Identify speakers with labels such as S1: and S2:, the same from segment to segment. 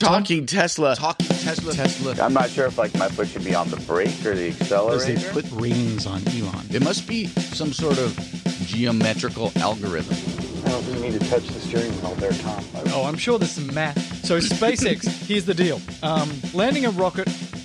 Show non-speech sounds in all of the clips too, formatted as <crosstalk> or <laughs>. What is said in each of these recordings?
S1: Talking Tesla. Talking Tesla. Tesla.
S2: I'm not sure if like my foot should be on the brake or the accelerator.
S3: Because they put rings on Elon.
S1: It must be some sort of geometrical algorithm.
S4: I don't really need to touch the steering wheel there, Tom.
S5: Oh, I'm sure there's some math. So SpaceX, here's the deal. Um, landing a rocket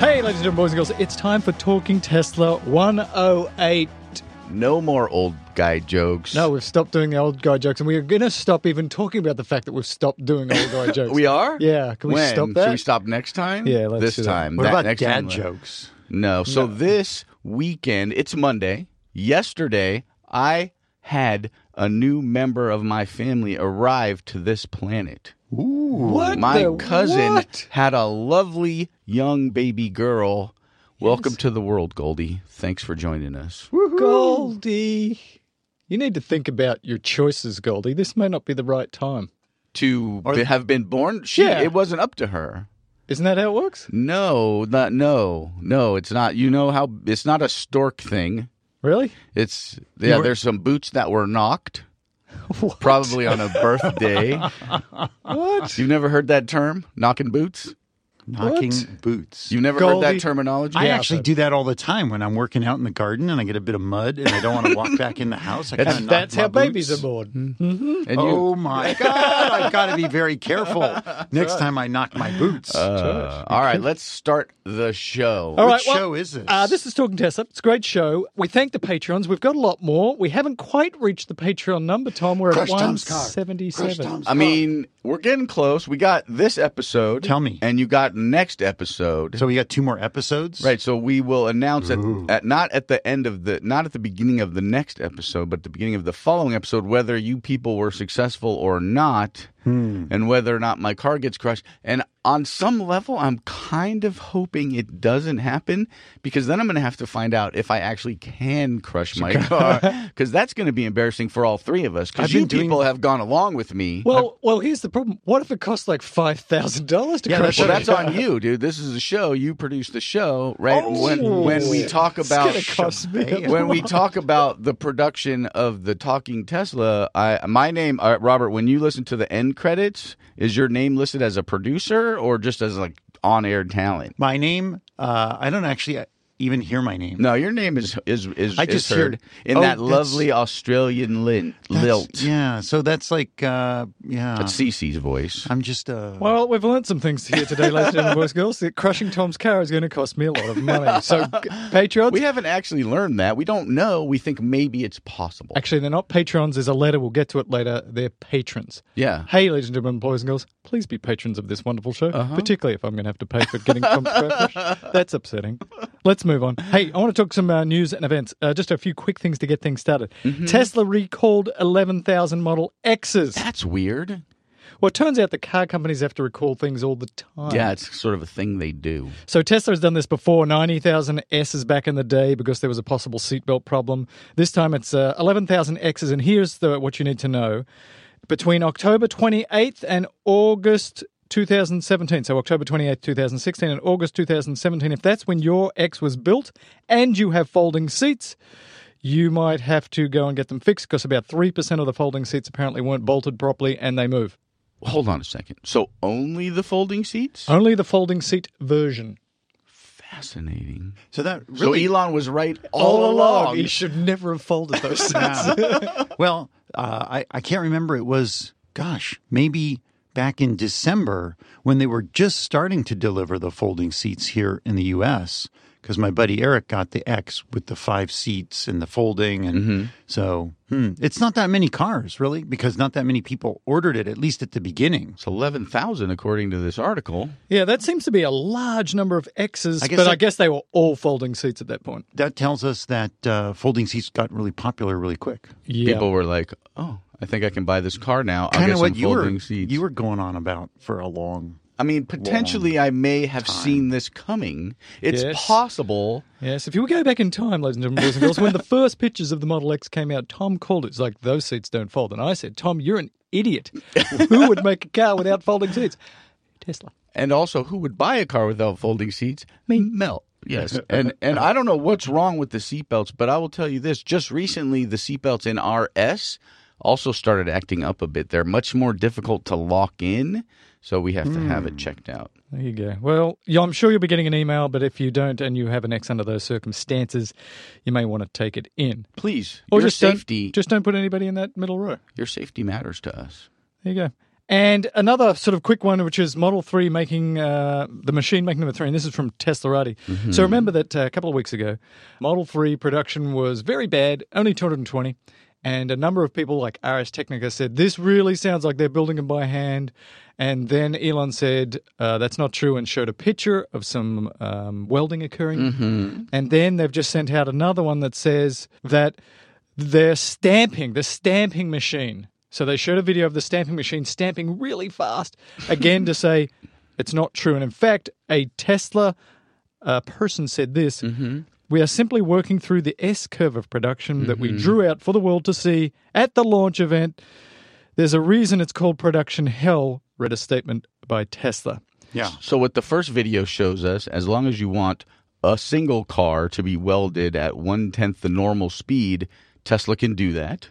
S5: Hey, ladies and gentlemen, boys and girls, it's time for Talking Tesla 108.
S1: No more old guy jokes.
S5: No, we've stopped doing the old guy jokes, and we're going to stop even talking about the fact that we've stopped doing old guy <laughs> jokes.
S1: We are?
S5: Yeah, can we
S1: when?
S5: stop that?
S1: Should we stop next time?
S5: Yeah, let's
S1: this
S5: do that.
S1: time.
S3: What
S1: That
S3: about
S1: next
S3: dad
S1: time?
S3: jokes?
S1: No. So this weekend, it's Monday. Yesterday, I had a new member of my family arrive to this planet.
S5: What
S1: My
S5: the-
S1: cousin
S5: what?
S1: had a lovely young baby girl. Welcome to the world, Goldie. Thanks for joining us.
S5: Goldie. You need to think about your choices, Goldie. This may not be the right time.
S1: To be- have been born, she
S5: Yeah.
S1: it wasn't up to her.
S5: Isn't that how it works?
S1: No, not no, no. It's not. You know how it's not a stork thing.
S5: Really?
S1: It's yeah.
S3: were-
S1: There's some boots that were knocked, <laughs> probably on a birthday. <laughs>
S5: What?
S1: You've never heard that term, knocking boots?
S3: Knocking
S5: What?
S3: boots.
S1: You've never heard that terminology?
S3: I
S5: Yeah,
S3: actually
S5: but-
S3: do that all the time when I'm working out in the garden and I get a bit of mud and I don't want to walk back in the house. I
S1: That's-
S3: knock
S5: That's
S3: my
S5: how babies are born.
S1: and you,
S3: Oh my God! I've got to be very careful <laughs> next time I knock my boots.
S1: uh, all right, let's start the show.
S5: All
S3: What
S5: well,
S3: show is this?
S5: Uh, this is Talking Tesla. It's a great show. We thank the patrons. We've got a lot more. We haven't quite reached the Patreon number, Tom. We're
S4: Crush
S5: at 177.
S1: I mean, we're getting close. We got this episode.
S3: Tell me.
S1: And you got next episode.
S3: so we got two more episodes.
S1: Right, so we will announce at, at not at the end of the not at the beginning of the next episode, but the beginning of the following episode whether you people were successful or not, hmm. and whether or not my car gets crushed. And on some level, I'm kind of hoping it doesn't happen because then I'm going to have to find out if I actually can crush my <laughs> car because that's going to be embarrassing for all three of us because you
S3: doing-
S1: people have gone along with me.
S5: Well, well, here's the problem. What if it costs like $5,000 to
S3: Yeah,
S5: crash
S1: Well,
S5: it?
S1: that's on you, dude. This is a show. You produce the show, right?
S5: Oh,
S1: when when we talk about
S5: gonna cost me
S1: when we talk about the production of the Talking Tesla, I my name, uh, Robert. When you listen to the end credits, is your name listed as a producer or just as like on-air talent?
S3: My name. Uh, I don't actually even hear my name.
S1: No, your name is is is,
S3: I
S1: is
S3: just
S1: heard
S3: heard-
S1: in
S3: oh,
S1: that lovely Australian lin, lilt.
S3: Yeah. So that's like. Uh, yeah.
S1: That's Cece's voice.
S3: I'm just. Uh,
S5: Well, we've learned some things here today, ladies and boys girls. That crushing Tom's car is going to cost me a lot of money. So, <laughs> g- Patreons,
S1: We haven't actually learned that. We don't know. We think maybe it's possible.
S5: actually, they're not patrons. There's a letter. We'll get to it later. They're patrons.
S1: Yeah.
S5: Hey, ladies and gentlemen, boys and girls, please be patrons of this wonderful show,
S1: Uh-huh.
S5: particularly if I'm going to have to pay for getting Tom's car <laughs> crushed. That's upsetting. Let's move on. Hey, I want to talk some uh, news and events. Uh, just a few quick things to get things started.
S1: Mm-hmm.
S5: Tesla recalled 11,000 Model X's.
S1: That's weird.
S5: Well, it turns out the car companies have to recall things all the time.
S1: Yeah, it's sort of a thing they do.
S5: So Tesla has done this before, 90,000 S's back in the day because there was a possible seatbelt problem. This time it's uh, 11,000 X's. And here's the what you need to know. Between October 28th and August 2017, so October 28, 2016 and August 2017, if that's when your X was built and you have folding seats, you might have to go and get them fixed because about 3% of the folding seats apparently weren't bolted properly and they move.
S1: Hold on a second. So only the folding seats?
S5: Only the folding seat version.
S1: Fascinating.
S3: so that really.
S1: So Elon was right all, along.
S5: He should never have folded those <laughs> seats.
S3: Well, uh, I I can't remember. It was gosh, maybe back in December when they were just starting to deliver the folding seats here in the U.S. Because my buddy Eric got the X with the five seats and the folding, and so hmm, it's not that many cars really, because not that many people ordered it at least at the beginning.
S1: It's 11,000 according to this article.
S5: Yeah, that seems to be a large number of X's,
S3: I guess
S5: but I guess they were all folding seats at that point.
S3: That tells us that uh, folding seats got really popular really quick.
S5: Yeah.
S1: People were like, oh, I think I can buy this car now. I'll
S3: Kind of what you were
S1: seats.
S3: you were going on about for a long.
S1: I mean, potentially, I may have seen this coming. It's
S5: Yes.
S1: possible.
S5: Yes, if you would go back in time, ladies and gentlemen, boys and girls, when the <laughs> first pictures of the Model X came out, Tom called it. It's like, those seats don't fold. And I said, Tom, you're an idiot. Who would make a car without folding seats? Tesla.
S1: And also, who would buy a car without folding seats? Me, Mel. Yes, and and I don't know what's wrong with the seatbelts, but I will tell you this: just recently, the seatbelts in RS also started acting up a bit. They're much more difficult to lock in, so we have to have it checked out.
S5: There you go. Well, yeah, I'm sure you'll be getting an email, but if you don't and you have an X under those circumstances, you may want to take it in.
S1: Please,
S5: Or
S1: your
S5: just
S1: safety,
S5: Don't, just don't put anybody in that middle row.
S1: your safety matters to us.
S5: There you go. And another sort of quick one, which is Model 3 making uh, the machine making number 3. And this is from Teslarati. So remember that uh, a couple of weeks ago, Model 3 production was very bad, only 220. And a number of people like Ars Technica said, this really sounds like they're building them by hand. And then Elon said, uh, that's not true, and showed a picture of some um, welding occurring. And then they've just sent out another one that says that they're stamping, the stamping machine. So they showed a video of the stamping machine stamping really fast, again to say it's not true. And in fact, a Tesla uh, person said this We are simply working through the S curve of production that we drew out for the world to see at the launch event. There's a reason it's called production hell, read a statement by Tesla.
S3: Yeah.
S1: So what the first video shows us, as long as you want a single car to be welded at one tenth the normal speed, Tesla can do that.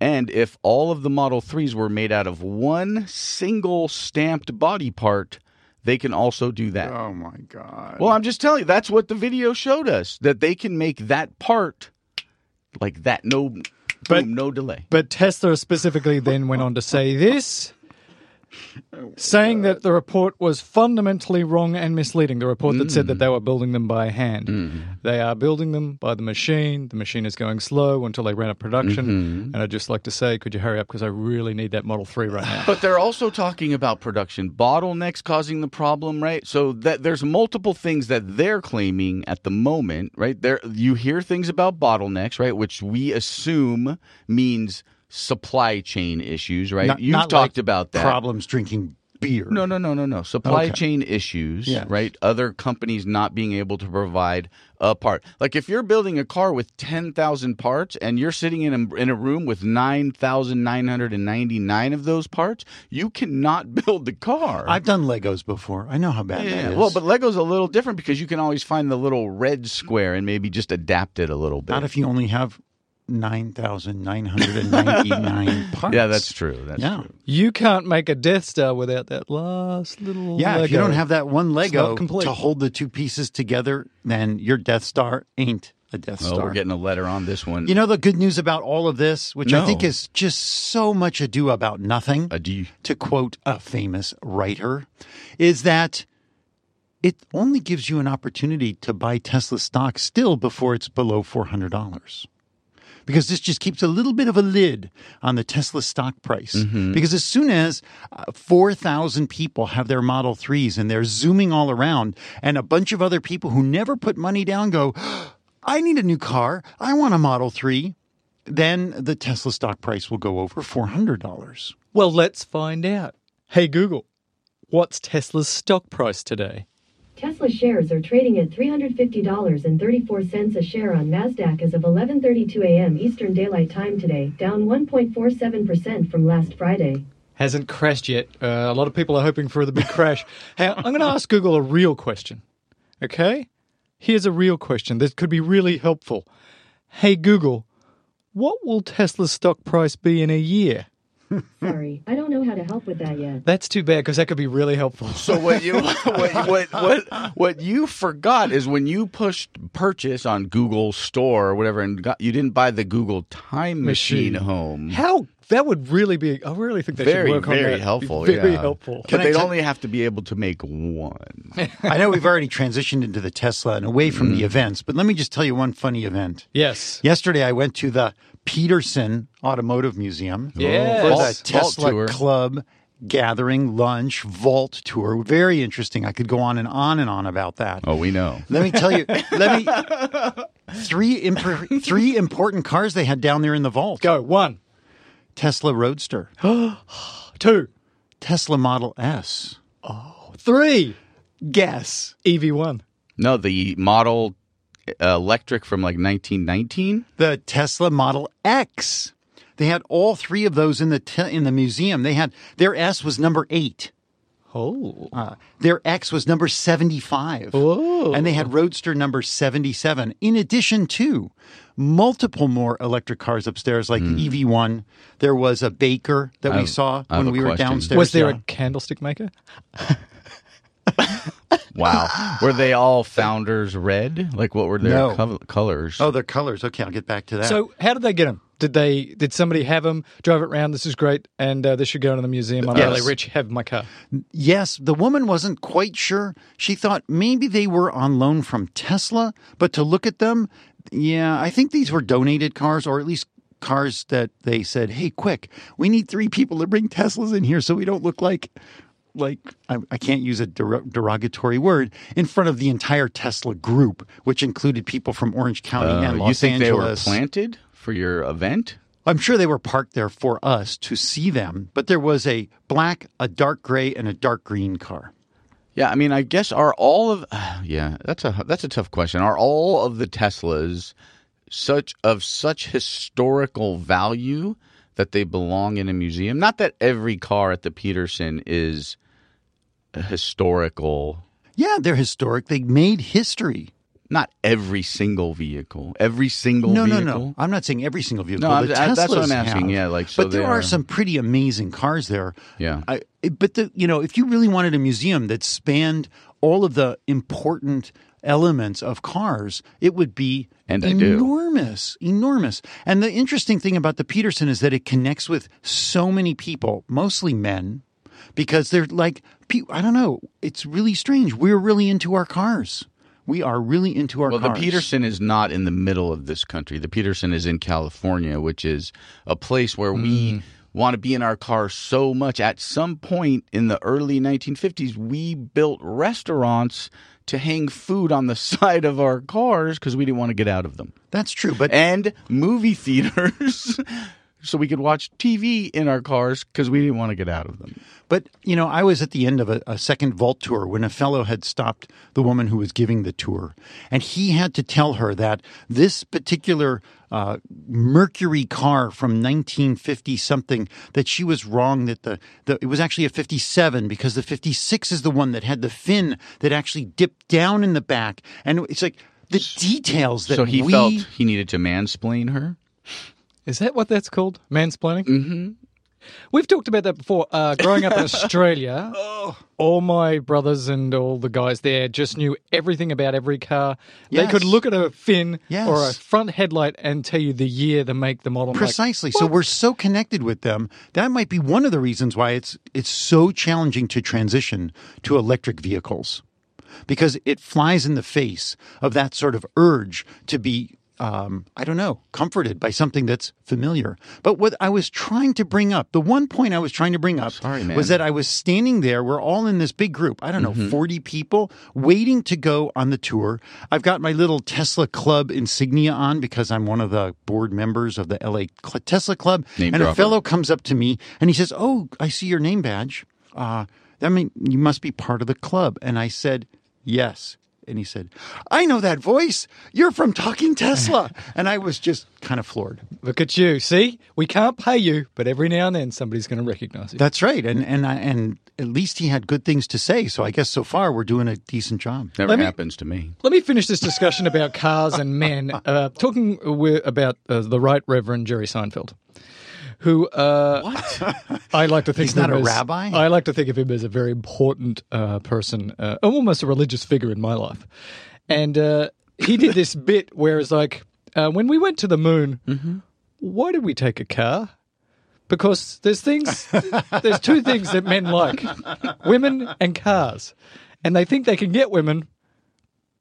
S1: And if all of the Model 3s were made out of one single stamped body part, they can also do that.
S3: Oh my god.
S1: Well, I'm just telling you, that's what the video showed us that they can make that part like that. No,
S5: But-
S1: boom, no delay.
S5: But Tesla specifically then went on to say this, saying that the report was fundamentally wrong and misleading. The report that said that mm. they were building them by hand. Mm. They are building them by the machine. The machine is going slow until they out of production. Mm-hmm. And I'd just like to say, could you hurry up? Because I really need that Model 3 right now.
S1: But they're also talking about production bottlenecks causing the problem, right? So that there's multiple things that they're claiming at the moment, right? There you hear things about bottlenecks, right, which we assume means supply chain issues, right?
S3: Not-
S1: You've
S3: not
S1: talked
S3: like
S1: about that.
S3: Problems drinking beer.
S1: No, no, no, no, no. Supply
S3: Okay.
S1: chain issues,
S3: Yes.
S1: right? Other companies not being able to provide a part. Like if you're building a car with 10,000 parts and you're sitting in a, in a room with 9,999 of those parts, you cannot <laughs> build the car.
S3: I've done Legos before. I know how bad that
S1: yeah,
S3: is.
S1: well, but Lego's a little different because you can always find the little red square and maybe just adapt it a little bit.
S3: not if you only have nine thousand nine hundred and ninety nine <laughs> parts.
S1: yeah, that's true. That's
S3: yeah.
S1: true.
S5: You can't make a Death Star without that last little
S3: Yeah, if you don't have that one Lego
S5: not complete.
S3: to hold the two pieces together, then your Death Star ain't a Death
S1: Oh,
S3: Star.
S1: we're getting a letter on this one.
S3: you know the good news about all of this, which I think is just so much ado about nothing,
S1: Adieu.
S3: to quote a famous writer, is that it only gives you an opportunity to buy Tesla stock still before it's below $400. Because this just keeps a little bit of a lid on the Tesla stock price. Because as soon as uh, 4,000 people have their Model 3s and they're zooming all around, and a bunch of other people who never put money down go, I need a new car. I want a Model 3. Then the Tesla stock price will go over $400.
S5: Well, let's find out. Hey, Google, what's Tesla's stock price today?
S6: Tesla shares are trading at $350.34 a share on Nasdaq as of 11:32 a.m. Eastern Daylight Time today, down 1.47% from last Friday.
S5: Hasn't crashed yet. Uh, a lot of people are hoping for the big crash. <laughs> Hey, I'm going to ask Google a real question. Okay? Here's a real question that could be really helpful. Hey, Google, what will Tesla's stock price be in a year?
S6: Sorry, I don't know how to help with that yet.
S5: That's too bad because that could be really helpful.
S1: So what you <laughs> what, what what what you forgot is when you pushed purchase on Google Store or whatever, and got, you didn't buy the Google Time Machine,
S5: Machine.
S1: home.
S5: How that would really be. I really think they
S1: very
S5: should work on
S1: very
S5: that.
S1: helpful.
S5: Very
S1: yeah.
S5: helpful.
S1: But
S3: I
S1: they'd
S3: tell-
S1: only have to be able to make one. <laughs>
S3: I know we've already transitioned into the Tesla and away from the mm. events, but let me just tell you one funny event.
S5: Yes.
S3: Yesterday, I went to the Peterson Automotive Museum oh.
S5: Yes.
S3: for the Tesla
S1: tour.
S3: Club gathering, lunch, vault tour. Very interesting. I could go on and on and on about that.
S1: Oh, we know.
S3: Let me tell you. let me <laughs> three imp- three important cars they had down there in the vault.
S5: Go one.
S3: Tesla Roadster, <gasps>
S5: Two,
S3: Tesla Model S.
S5: three,
S3: Guess.
S5: EV1.
S1: No, the model uh, electric from like 1919.
S3: The Tesla Model X. They had all three of those in the te- in the museum. They had their S was number eight.
S5: Oh.
S3: Uh, their X was number 75.
S5: Oh.
S3: And they had Roadster number 77. In addition to multiple more electric cars upstairs, like the EV1. There was a baker that
S1: I
S3: we saw
S1: I
S3: when
S1: a
S3: we were
S1: question.
S3: downstairs.
S5: Was there
S3: yeah.
S5: a candlestick maker? <laughs>
S1: Wow. Were they all founders red? Like what were their
S3: No.
S1: col- colors?
S3: Oh, their colors. Okay, I'll get back to that.
S5: So how did they get them? Did they? Did somebody have them? Drove it around. This is great, and uh, this should go into the museum. I'm
S3: Yes.
S5: really rich. Have my car.
S3: Yes, the woman wasn't quite sure. She thought maybe they were on loan from Tesla, but to look at them, yeah, I think these were donated cars or at least cars that they said, "Hey, quick, we need three people to bring Teslas in here so we don't look like like I, I can't use a der- derogatory word in front of the entire Tesla group, which included people from Orange County
S1: Uh,
S3: and Los
S1: you think
S3: Angeles.
S1: they were planted for your event?
S3: I'm sure they were parked there for us to see them, but there was a black, a dark gray, and a dark green car.
S1: Yeah, I mean, I guess are all of <sighs> yeah, that's a that's a tough question. Are all of the Teslas such of such historical value that they belong in a museum? Not that every car at the Peterson is historical.
S3: Yeah, they're historic. They made history.
S1: Not every single vehicle. Every single
S3: No, no,
S1: vehicle.
S3: no. I'm not saying every single vehicle.
S1: No, I- uh, that's what I'm asking.
S3: have.
S1: Yeah, like, so
S3: but there are
S1: are-
S3: some pretty amazing cars there.
S1: Yeah.
S3: I, but the you know, if you really wanted a museum that spanned all of the important elements of cars, it would be
S1: And
S3: enormous, enormous. And the interesting thing about the Peterson is that it connects with so many people, mostly men, because they're like, I don't know, it's really strange. We're really into our cars. We are really into our
S1: Well,
S3: cars.
S1: the Peterson is not in the middle of this country. The Peterson is in California, which is a place where
S3: Mm.
S1: we want to be in our car so much. At some point in the early 1950s, we built restaurants to hang food on the <laughs> side of our cars because we didn't want to get out of them,
S3: That's true, but
S1: and movie theaters. <laughs> So we could watch TV in our cars because we didn't want to get out of them.
S3: But, you know, I was at the end of a, a second vault tour when a fellow had stopped the woman who was giving the tour. And he had to tell her that this particular uh, Mercury car from 1950 something, that she was wrong, that the, the, it was actually a 57 because the 56 is the one that had the fin that actually dipped down in the back. And it's like the details that
S1: So he
S3: we.
S1: felt he needed to mansplain her.
S5: Is that what that's called? Mansplaining? Mm-hmm. We've talked about that before. Uh, growing up in <laughs> Australia, all my brothers and all the guys there just knew everything about every car. They could look at a fin
S3: Yes.
S5: or a front headlight and tell you the year, the make, the model. I'm like,
S3: Precisely. so we're so connected with them. That might be one of the reasons why it's it's so challenging to transition to electric vehicles. Because it flies in the face of that sort of urge to be um, I don't know, comforted by something that's familiar. But what I was trying to bring up, the one point I was trying to bring up
S1: Sorry,
S3: was that I was standing there. We're all in this big group, I don't know, 40 people waiting to go on the tour. I've got my little Tesla Club insignia on because I'm one of the board members of the LA Cl- Tesla Club.
S1: Name
S3: and a fellow comes up to me and he says, Oh, I see your name badge. Uh, that mean you must be part of the club. And I said, Yes. And he said, I know that voice. You're from Talking Tesla. <laughs> and I was just kind of floored.
S5: Look at you. See, we can't pay you, but every now and then somebody's going to recognize you.
S3: That's right. And and I, and at least he had good things to say. So I guess so far we're doing a decent job.
S1: Never
S5: Let me-
S1: happens to me.
S5: Let me finish this discussion about cars and men. Uh, talking about uh, the Right Reverend Jerry Seinfeld, who uh, what I like to think
S3: He's
S5: of
S3: not
S5: him
S3: a
S5: as-
S3: rabbi?
S5: I like to think of him as a very important uh, person, uh, almost a religious figure in my life. And uh, he did this <laughs> bit where it's like, uh, when we went to the moon, why did we take a car? Because there's things, <laughs> there's two things that men like: women and cars, and they think they can get women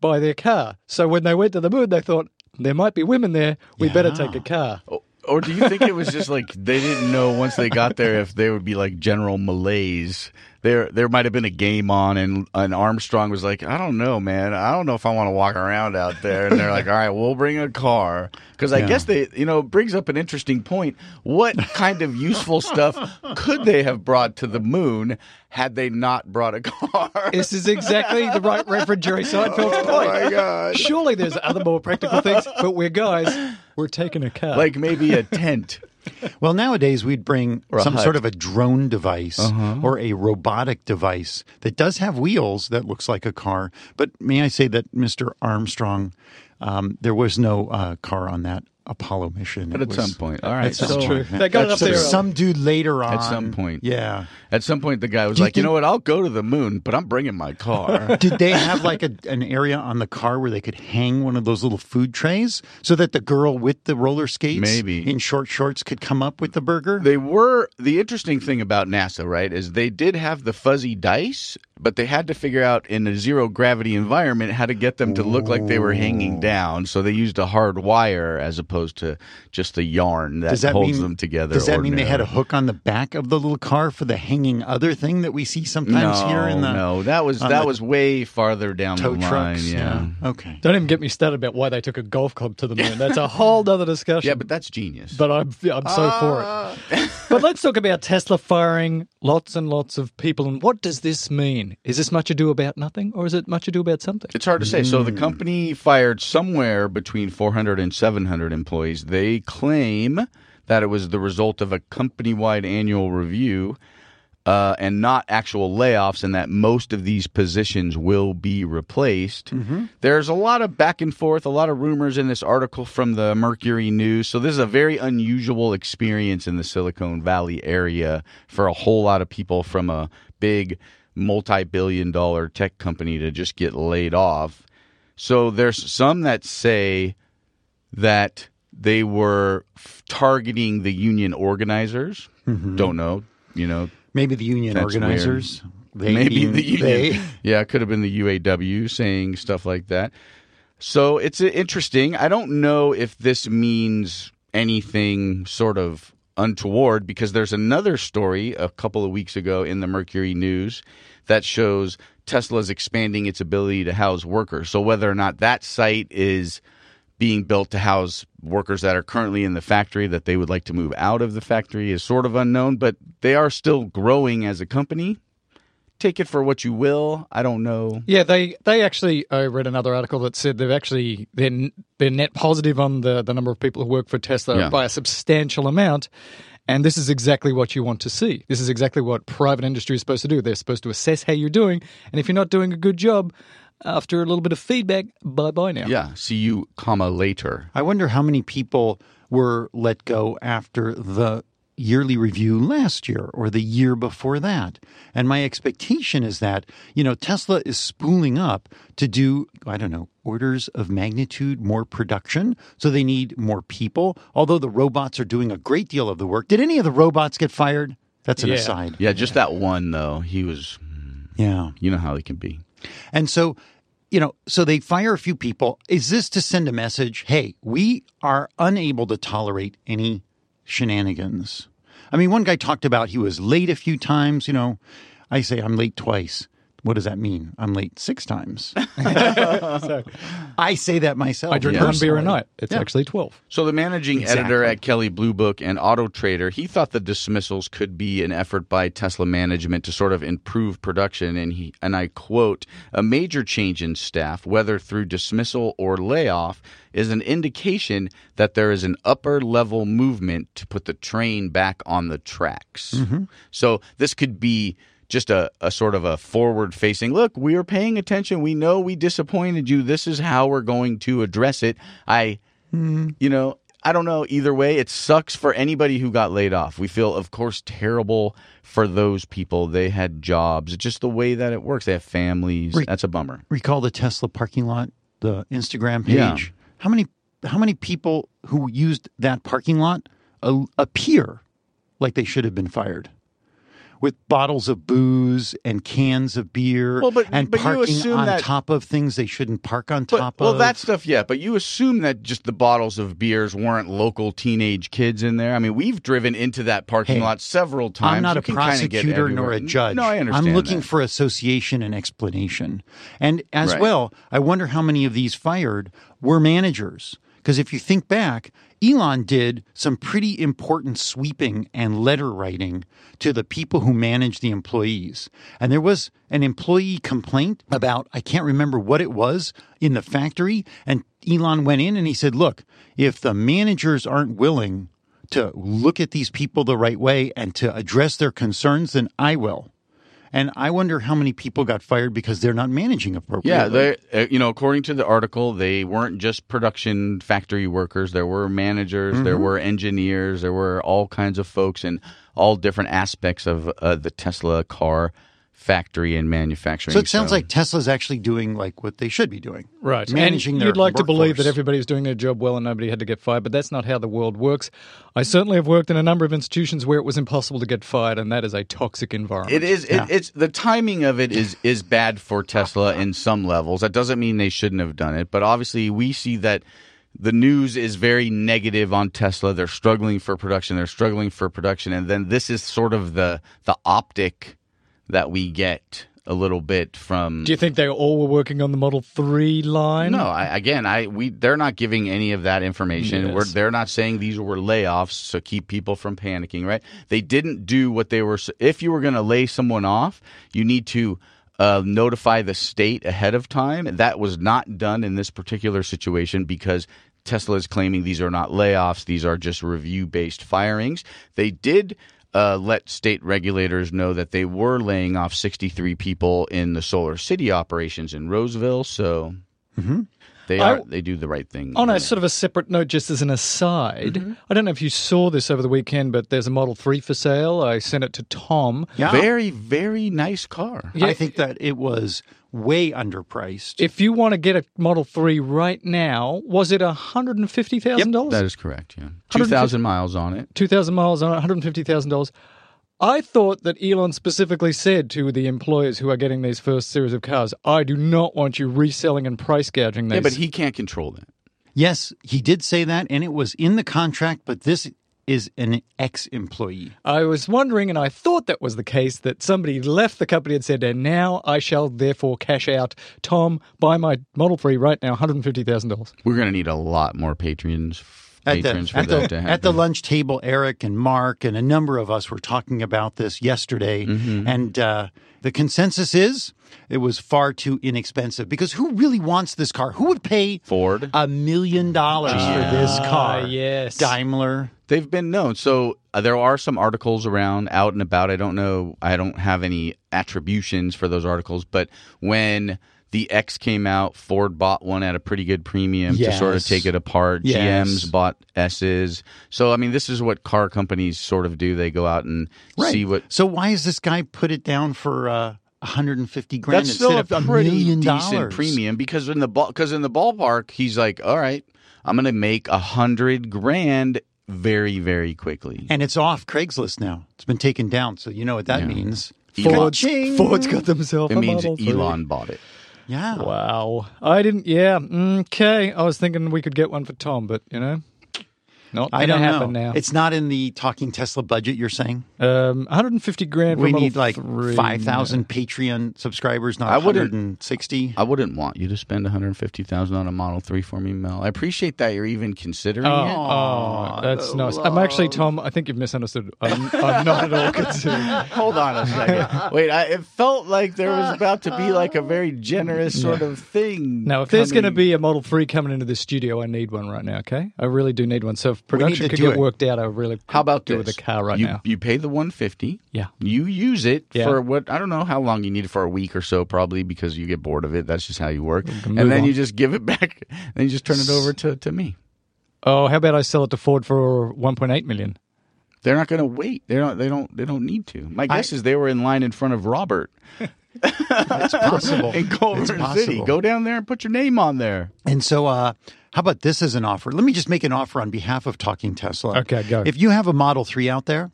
S5: by their car. So when they went to the moon, they thought there might be women there. We better take a car.
S1: Or do you think it was just like they didn't know once they got there if they would be like general malaise? There, there might have been a game on, and, and Armstrong was like, "I don't know, man. I don't know if I want to walk around out there." And they're like, <laughs> "All right, we'll bring a car." Because I
S3: Yeah.
S1: guess they, you know, brings up an interesting point. What kind of useful stuff could they have brought to the moon had they not brought a car? <laughs>
S5: This is exactly the right Reverend Jerry Seinfeld's oh point.
S1: Oh my god!
S5: Surely there's other more practical things, but we're guys. We're taking a car.
S1: Like maybe a tent.
S3: Well, nowadays we'd bring some
S1: hut.
S3: sort of a drone device or a robotic device that does have wheels that looks like a car. But may I say that Mr. Armstrong, um, there was no uh, car on that Apollo mission.
S1: But
S3: It
S1: at
S3: was-
S1: some point, all right,
S3: that's
S1: so-
S5: true.
S3: point.
S5: They got up
S3: some-
S5: there.
S3: Some dude later on.
S1: At some point.
S3: Yeah.
S1: At some point, the guy was
S3: Do you
S1: like, "You know what? I'll go to the moon, but I'm bringing my car." <laughs>
S3: Did they have like a, an area on the car where they could hang one of those little food trays so that the girl with the roller skates
S1: Maybe.
S3: in short shorts could come up with the burger?
S1: they were the interesting thing about NASA, right? Is they did have the fuzzy dice, but they had to figure out in a zero gravity environment how to get them to look like they were hanging down. So they used a hard wire as opposed to just the yarn that,
S3: that
S1: holds
S3: mean
S1: them together.
S3: Does that mean they had a hook on the back of the little car for the hanging other thing that we see sometimes
S1: no,
S3: here in the
S1: no, that was that was way farther down
S3: tow
S1: the line.
S3: trucks?
S1: Yeah.
S3: Okay.
S5: Don't even get me started about why they took a golf club to the moon. That's a whole other discussion.
S1: Yeah, but that's genius.
S5: But I'm I'm so for it. Ah. But let's talk about Tesla firing lots and lots of people. And what does this mean? Is this much ado about nothing, or is it much ado about something?
S1: It's hard to say. So the
S3: Hmm.
S1: company fired somewhere between 400 and 700 employees. They claim that it was the result of a company-wide annual review uh, and not actual layoffs, and that most of these positions will be replaced.
S3: Mm-hmm.
S1: There's a lot of back and forth, a lot of rumors in this article from the Mercury News. So this is a very unusual experience in the Silicon Valley area for a whole lot of people from a big multi-billion dollar tech company to just get laid off. So there's some that say that they were f- targeting the union organizers. Mm-hmm. Don't know, you know,
S3: Maybe the union
S1: That's
S3: organizers.
S1: Maybe the union.
S3: they. <laughs>
S1: Yeah, it could have been the UAW saying stuff like that. So it's interesting. I don't know if this means anything sort of untoward because there's another story a couple of weeks ago in the Mercury News that shows Tesla's expanding its ability to house workers. So whether or not that site is being built to house workers that are currently in the factory that they would like to move out of the factory is sort of unknown, but they are still growing as a company. Take it for what you will. I don't know.
S5: Yeah, they they actually. I read another article that said they've actually they're they're net positive on the the number of people who work for Tesla
S1: Yeah.
S5: by a substantial amount. And this is exactly what you want to see. This is exactly what private industry is supposed to do. They're supposed to assess how you're doing, and if you're not doing a good job, after a little bit of feedback, bye bye now.
S1: Yeah, see you, comma later.
S3: I wonder how many people were let go after the yearly review last year or the year before that. And my expectation is that, you know, Tesla is spooling up to do, I don't know, orders of magnitude more production. So they need more people, although the robots are doing a great deal of the work. Did any of the robots get fired? That's an
S5: Yeah.
S3: aside.
S1: Yeah, just that one though. He was.
S3: Yeah.
S1: You know how he can be.
S3: And so, you know, so they fire a few people. Is this to send a message? Hey, we are unable to tolerate any shenanigans. I mean, one guy talked about he was late a few times. You know, I say I'm late twice. What does that mean? I'm late six times. <laughs> I say that myself.
S5: I drink
S1: Yeah.
S5: one beer a
S3: personally.
S5: night. It's
S3: Yeah.
S5: actually twelve.
S1: So the managing editor at Kelley Blue Book and Auto Trader, he thought the dismissals could be an effort by Tesla management to sort of improve production and he and I quote, a major change in staff, whether through dismissal or layoff, is an indication that there is an upper level movement to put the train back on the tracks. Mm-hmm. So this could be just a, a sort of a forward facing look we are paying attention we know we disappointed you this is how we're going to address it i you know, I don't know either way. It sucks for anybody who got laid off. We feel, of course, terrible for those people. They had jobs. It's just the way that it works. They have families.
S3: Re-
S1: That's a bummer.
S3: Recall the Tesla parking lot, the Instagram page.
S1: Yeah.
S3: How many how many people who used that parking lot uh, appear like they should have been fired? With bottles of booze and cans of beer
S1: Well, but-
S3: and
S1: but
S3: parking on
S1: that-
S3: top of things they shouldn't park on
S1: But,
S3: top
S1: well,
S3: of.
S1: Well, that stuff, yeah. But you assume that just the bottles of beers weren't local teenage kids in there. I mean, we've driven into that parking
S3: Hey,
S1: lot several times.
S3: I'm not
S1: You
S3: a
S1: can kinda get
S3: prosecutor nor a judge.
S1: No, I understand.
S3: I'm looking
S1: that.
S3: for association and explanation. And as
S1: Right.
S3: well, I wonder how many of these fired were managers. Because if you think back, Elon did some pretty important sweeping and letter writing to the people who manage the employees. And there was an employee complaint about, I can't remember what it was in the factory. And Elon went in and he said, Look, if the managers aren't willing to look at these people the right way and to address their concerns, then I will. And I wonder how many people got fired because they're not managing appropriately.
S1: Yeah, they, uh, you know, according to the article, they weren't just production factory workers. There were managers,
S3: Mm-hmm.
S1: there were engineers, there were all kinds of folks in all different aspects of uh, the Tesla car factory and manufacturing.
S3: So it sounds like Tesla's actually doing like what they should be doing.
S5: Right.
S3: Managing
S5: and
S3: their
S5: you'd like to believe that everybody was doing their job well and nobody had to get fired, but that's not how the world works. I certainly have worked in a number of institutions where it was impossible to get fired, and that is a toxic environment.
S1: It is. It, It's the timing of it is is bad for Tesla in some levels. That doesn't mean they shouldn't have done it, but obviously we see that the news is very negative on Tesla. They're struggling for production. They're struggling for production, and then this is sort of the the optic that we get a little bit from.
S5: Do you think they all were working on the Model 3 line?
S1: no, I, again, I we they're not giving any of that information.
S5: Yes.
S1: We're, they're not saying these were layoffs to keep people from panicking. Right? They didn't do what they were. If you were going to lay someone off, you need to uh, notify the state ahead of time. That was not done in this particular situation because. Tesla is claiming these are not layoffs; these are just review-based firings. They did uh, let state regulators know that they were laying off 63 people in the SolarCity operations in Roseville. So they
S5: I-
S1: they do the right thing.
S5: On
S1: Yeah.
S5: a sort of a separate note, just as an aside,
S3: Mm-hmm.
S5: I don't know if you saw this over the weekend, but there's a Model 3 for sale. I sent it to Tom.
S3: Yeah.
S1: very very nice car.
S5: Yeah.
S3: I think that it was way underpriced.
S5: If you want to get a Model 3 right now, was it $150,000?
S1: That is correct. Yeah, 2,000 miles on it.
S5: 2,000 miles on it, $150,000. I thought that Elon specifically said to the employers who are getting these first series of cars, I do not want you reselling and price gouging these.
S1: Yeah, but he can't control that.
S3: yes, he did say that, and it was in the contract, but this is an ex employee.
S5: I was wondering, and I thought that was the case, that somebody left the company and said, and now I shall therefore cash out. Tom, buy my Model 3 right now, $150,000.
S1: We're going to need a lot more patrons.
S3: At the,
S1: for
S3: at,
S1: that
S3: the,
S1: to
S3: at the lunch table, Eric and Mark and a number of us were talking about this yesterday,
S1: Mm-hmm.
S3: and uh, the consensus is it was far too inexpensive because who really wants this car? Who would pay
S1: Ford.
S3: a million dollars for this car?
S5: yes.
S3: Daimler.
S1: They've been known. So uh, there are some articles around out and about. I don't know. I don't have any attributions for those articles, but when the X came out, Ford bought one at a pretty good premium to sort of take it apart.
S3: Yes.
S1: GM's bought S's. So I mean, this is what car companies sort of do. They go out and see what.
S3: So why is this guy put it down for uh, 150 grand
S1: That's still a
S3: instead of a
S1: pretty
S3: million
S1: decent
S3: dollars?
S1: premium because in the ball because in the ballpark he's like, all right, I'm going to make a hundred grand very very quickly.
S3: And it's off Craigslist now. It's been taken down, so you know what that
S1: Yeah.
S3: means.
S5: Ford's,
S3: Ka-ching!
S5: Ford's got themselves
S1: It
S5: a
S1: means
S5: Model 3.
S1: Elon bought it.
S3: Yeah.
S5: Wow. I didn't, yeah. Mm, okay. I was thinking we could get one for Tom, but, you know, not
S3: I don't
S5: to
S3: know.
S5: now.
S3: It's not in the talking Tesla budget. You're saying
S5: um, 150 grand
S3: we need like five thousand Patreon subscribers, not
S1: I wouldn't-
S3: 160.
S1: I wouldn't want you to spend 150,000 on a Model 3 for me, Mel. I appreciate that you're even considering
S5: Oh,
S1: it.
S5: oh, that's nice. I'm actually, Tom, I think you've misunderstood. I'm, I'm not at all concerned. <laughs>
S1: Hold on a second. Wait, I, it felt like there was about to be like a very generous sort of thing.
S5: Now, if there's going to
S1: coming-
S5: be a Model 3 coming into the studio, I need one right now, okay? I really do need one. So production
S3: to
S5: could get
S3: it.
S5: worked out, I really
S1: How about
S5: do
S1: this?
S5: with a car right
S1: you,
S5: now.
S1: You pay the 150.
S5: Yeah.
S1: You use it
S5: Yeah.
S1: for what I don't know how long you need it for a week or so, probably because you get bored of it. That's just how you work. And then
S5: on.
S1: you just give it back. <laughs> Then you just turn it over to, to me.
S5: Oh, how about I sell it to Ford for 1.8 million?
S1: They're not going to wait. They don't. They don't. They don't need to. My guess is they were in line in front of Robert <laughs>
S3: It's possible. <laughs>
S1: in Culver
S3: It's
S1: City.
S3: possible.
S1: Go down there and put your name on there.
S3: And so, uh, how about this as an offer? Let me just make an offer on behalf of Talking Tesla.
S5: Okay, go.
S3: If you have a Model 3 out there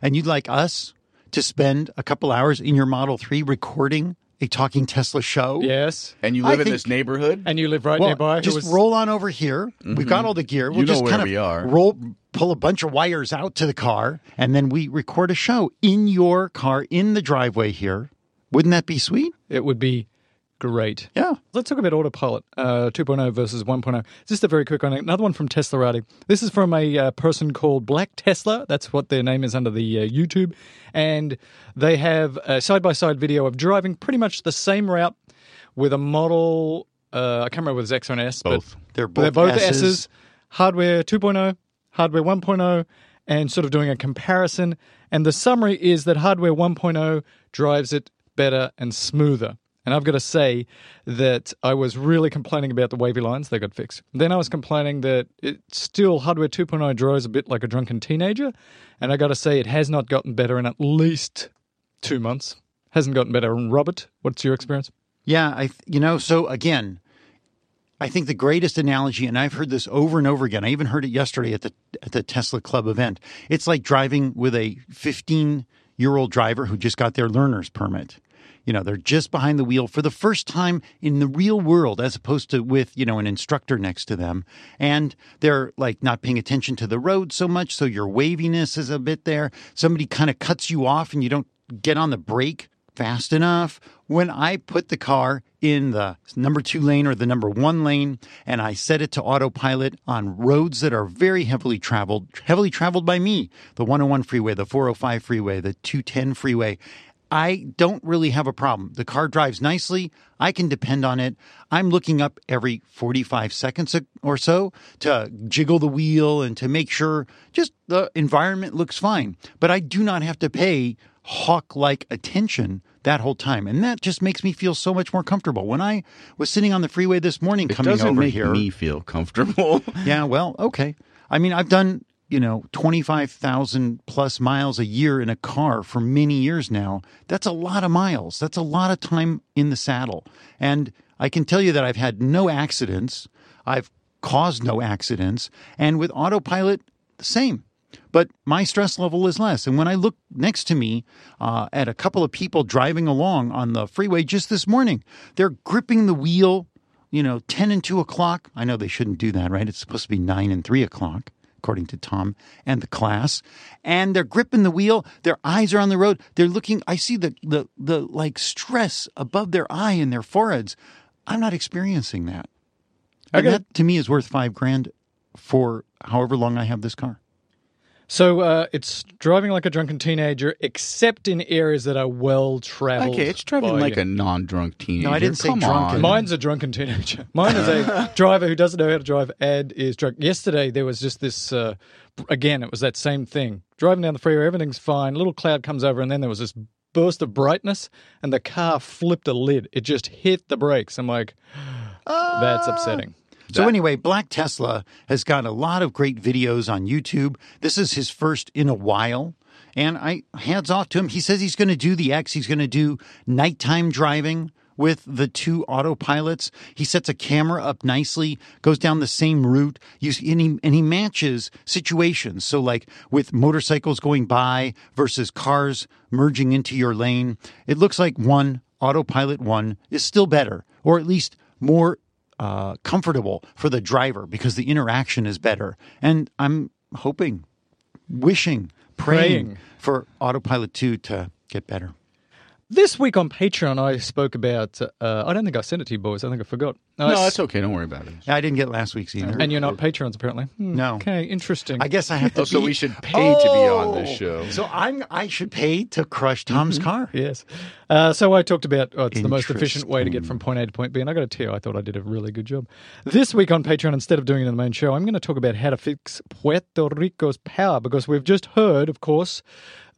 S3: and you'd like us to spend a couple hours in your Model 3 recording a talking Tesla show?
S5: Yes.
S1: And you
S3: I
S1: live in
S3: think-
S1: this neighborhood?
S5: And you live right
S3: Well,
S5: nearby.
S3: Just
S5: was-
S3: roll on over here. We've got mm-hmm. all the gear. We'll
S1: You know
S3: just
S1: where
S3: kind of
S1: we are.
S3: roll, pull a bunch of wires out to the car, and then we record a show in your car in the driveway here. Wouldn't that be sweet?
S5: It would be great.
S3: Yeah.
S5: Let's talk about autopilot uh, 2.0 versus 1.0. Just a very quick one. Another one from Teslarati. This is from a uh, person called Black Tesla. That's what their name is under the uh, YouTube. And they have a side by side video of driving pretty much the same route with a model. Uh, I can't remember whether it's X or an S.
S1: Both.
S5: But
S3: They're
S5: they're
S3: both
S5: both
S3: S's.
S5: S's. Hardware 2.0, hardware 1.0, and sort of doing a comparison. And the summary is that hardware 1.0 drives it better and smoother. And I've got to say that I was really complaining about the wavy lines. They got fixed. Then I was complaining that it still hardware 2.0 draws a bit like a drunken teenager. And I got to say it has not gotten better in at least two months. Hasn't gotten better. And Robert, what's your experience?
S3: Yeah, I th- you know, so again, I think the greatest analogy and I've heard this over and over again. I even heard it yesterday at the at the Tesla Club event. It's like driving with a 15-year-old driver who just got their learner's permit. You know, they're just behind the wheel for the first time in the real world as opposed to with, you know, an instructor next to them. And they're like not paying attention to the road so much, so your waviness is a bit there. Somebody kind of cuts you off and you don't get on the brake fast enough. When I put the car in the number two lane or the number one lane and I set it to autopilot on roads that are very heavily traveled, heavily traveled by me, the 101 freeway, the 405 freeway, the 210 freeway, I don't really have a problem. The car drives nicely. I can depend on it. I'm looking up every 45 seconds or so to jiggle the wheel and to make sure just the environment looks fine. But I do not have to pay hawk like attention that whole time. And that just makes me feel so much more comfortable. When I was sitting on the freeway this morning
S1: It
S3: coming
S1: doesn't
S3: over
S1: make
S3: here.
S1: me feel comfortable. <laughs>
S3: Yeah, well, okay. I mean, I've done, you know, 25,000 plus miles a year in a car for many years now. That's a lot of miles. That's a lot of time in the saddle. And I can tell you that I've had no accidents. I've caused no accidents. And with autopilot, the same. But my stress level is less. And when I look next to me uh, at a couple of people driving along on the freeway just this morning, they're gripping the wheel you know, 10 and 2 o'clock. I know they shouldn't do that, right? It's supposed to be 9 and 3 o'clock, according to Tom and the class. And they're gripping the wheel. Their eyes are on the road. They're looking, I see the, the, the like stress above their eye and their foreheads. I'm not experiencing that. And
S5: Okay.
S3: that to me is worth five grand for however long I have this car.
S5: So uh, it's driving like a drunken teenager, except in areas that are well traveled.
S1: okay, it's driving like a non-drunk teenager.
S3: No, I didn't say
S1: Come
S3: drunken.
S1: on.
S5: Mine's a drunken teenager. <laughs> Mine is a <laughs> driver who doesn't know how to drive and is drunk. Yesterday there was just this. Uh, again, it was that same thing. Driving down the freeway, everything's fine. A little cloud comes over, and then there was this burst of brightness, and the car flipped a lid. It just hit the brakes. I'm like, <gasps> that's upsetting.
S3: So anyway, Black Tesla has got a lot of great videos on YouTube. This is his first in a while. And I hands off to him. He says he's going to do the X. He's going to do nighttime driving with the two autopilots. He sets a camera up nicely, goes down the same route, you, and, he, and he matches situations. So, like with motorcycles going by versus cars merging into your lane, it looks like one autopilot one is still better, or at least more uh, comfortable for the driver because the interaction is better. And I'm hoping, wishing, praying,
S5: Praying.
S3: for Autopilot 2 to get better.
S5: This week on Patreon, I spoke about. Uh, I don't think I sent it to you boys. I think I forgot. I
S1: No,
S5: s-
S1: that's okay. Don't worry about it.
S3: I didn't get last week's either.
S5: And you're not Patreons, apparently. Hmm,
S3: No.
S5: Okay, interesting.
S3: I guess I have to.
S1: Oh, so
S3: be-
S1: we should pay to be on this
S3: Oh!
S1: show.
S3: So I'm. I should pay to crush Tom's car.
S5: Yes. Uh, so I talked about oh, it's the most efficient way to get from point A to point B, and I got to tell you, I thought I did a really good job. This week on Patreon, instead of doing it in the main show, I'm going to talk about how to fix Puerto Rico's power because we've just heard, of course,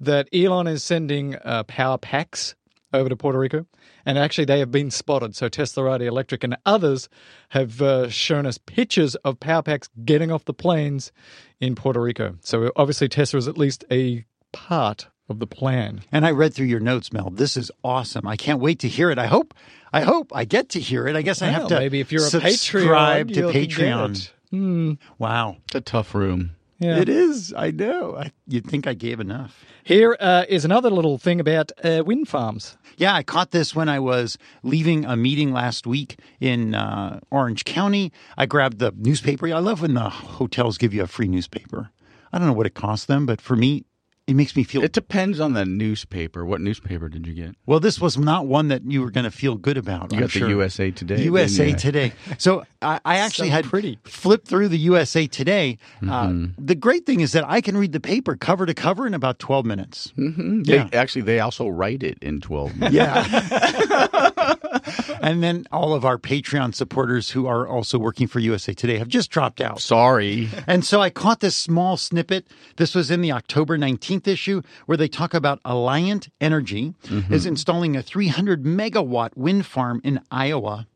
S5: that Elon is sending uh, power packs over to Puerto Rico, and actually they have been spotted. So Teslarati Electrek and others have uh, shown us pictures of power packs getting off the planes in Puerto Rico. So obviously Tesla is at least a part of the plan.
S3: And I read through your notes, Mel. This is awesome. I can't wait to hear it. I hope. I hope I get to hear it. I guess I have to.
S5: maybe if you're a
S3: subscribe
S5: Patreon,
S3: to
S5: you'll
S3: Patreon.
S5: it. Hmm.
S3: Wow.
S1: It's a tough room.
S5: Yeah.
S3: It is. I know. I, you'd think I gave enough.
S5: Here uh, is another little thing about uh, wind farms.
S3: Yeah, I caught this when I was leaving a meeting last week in uh, Orange County. I grabbed the newspaper. I love when the hotels give you a free newspaper. I don't know what it costs them, but for me, it makes me feel.
S1: It depends on the newspaper. What newspaper did you get?
S3: well, this was not one that you were going to feel good about.
S1: You
S3: I'm
S1: got
S3: sure.
S1: the USA Today. didn't
S3: USA
S1: you?
S3: Today. So I, I actually
S5: So
S3: had
S5: pretty.
S3: flipped through the USA Today. Uh,
S1: Mm-hmm.
S3: the great thing is that I can read the paper cover to cover in about 12 minutes.
S1: Mhm. They, Actually, they also write it in 12 minutes.
S3: Yeah. <laughs> <laughs> <laughs> and then all of our Patreon supporters who are also working for USA Today have just dropped out.
S1: Sorry.
S3: And so I caught this small snippet. This was in the October 19th issue where they talk about Alliant Energy mm-hmm. is installing a 300 megawatt wind farm in Iowa.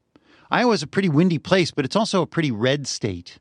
S3: Iowa's a pretty windy place, but it's also a pretty red state.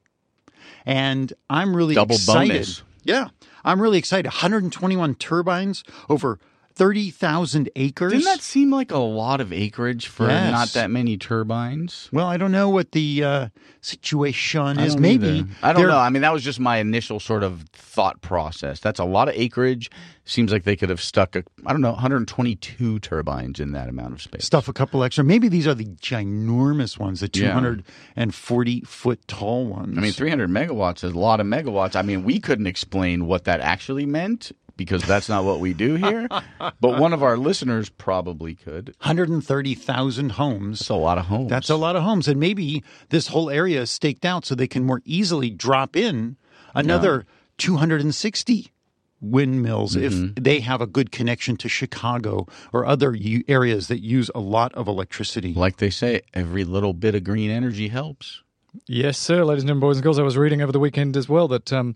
S3: And I'm really
S1: Double
S3: excited.
S1: bonus.
S3: Yeah. I'm really excited. 121 turbines over 30,000 acres.
S1: Didn't that seem like a lot of acreage for
S3: Yes.
S1: not that many turbines?
S3: well, I don't know what the uh, situation is. Maybe
S1: either. I don't know. I mean, that was just my initial sort of thought process. That's a lot of acreage. Seems like they could have stuck a, I don't know, 122 turbines in that amount of space.
S3: stuff a couple extra. Maybe these are the ginormous ones, the
S1: Yeah.
S3: 240 foot tall ones.
S1: I mean, 300 megawatts is a lot of megawatts. I mean, we couldn't explain what that actually meant because that's not what we do here. but one of our listeners probably could.
S3: 130,000 homes.
S1: That's a lot of homes.
S3: That's a lot of homes. And maybe this whole area is staked out so they can more easily drop in another 260 windmills if
S1: Mm-hmm.
S3: they have a good connection to Chicago or other u- areas that use a lot of electricity.
S1: Like they say, every little bit of green energy helps.
S5: Yes, sir, ladies and gentlemen, boys and girls. I was reading over the weekend as well that um,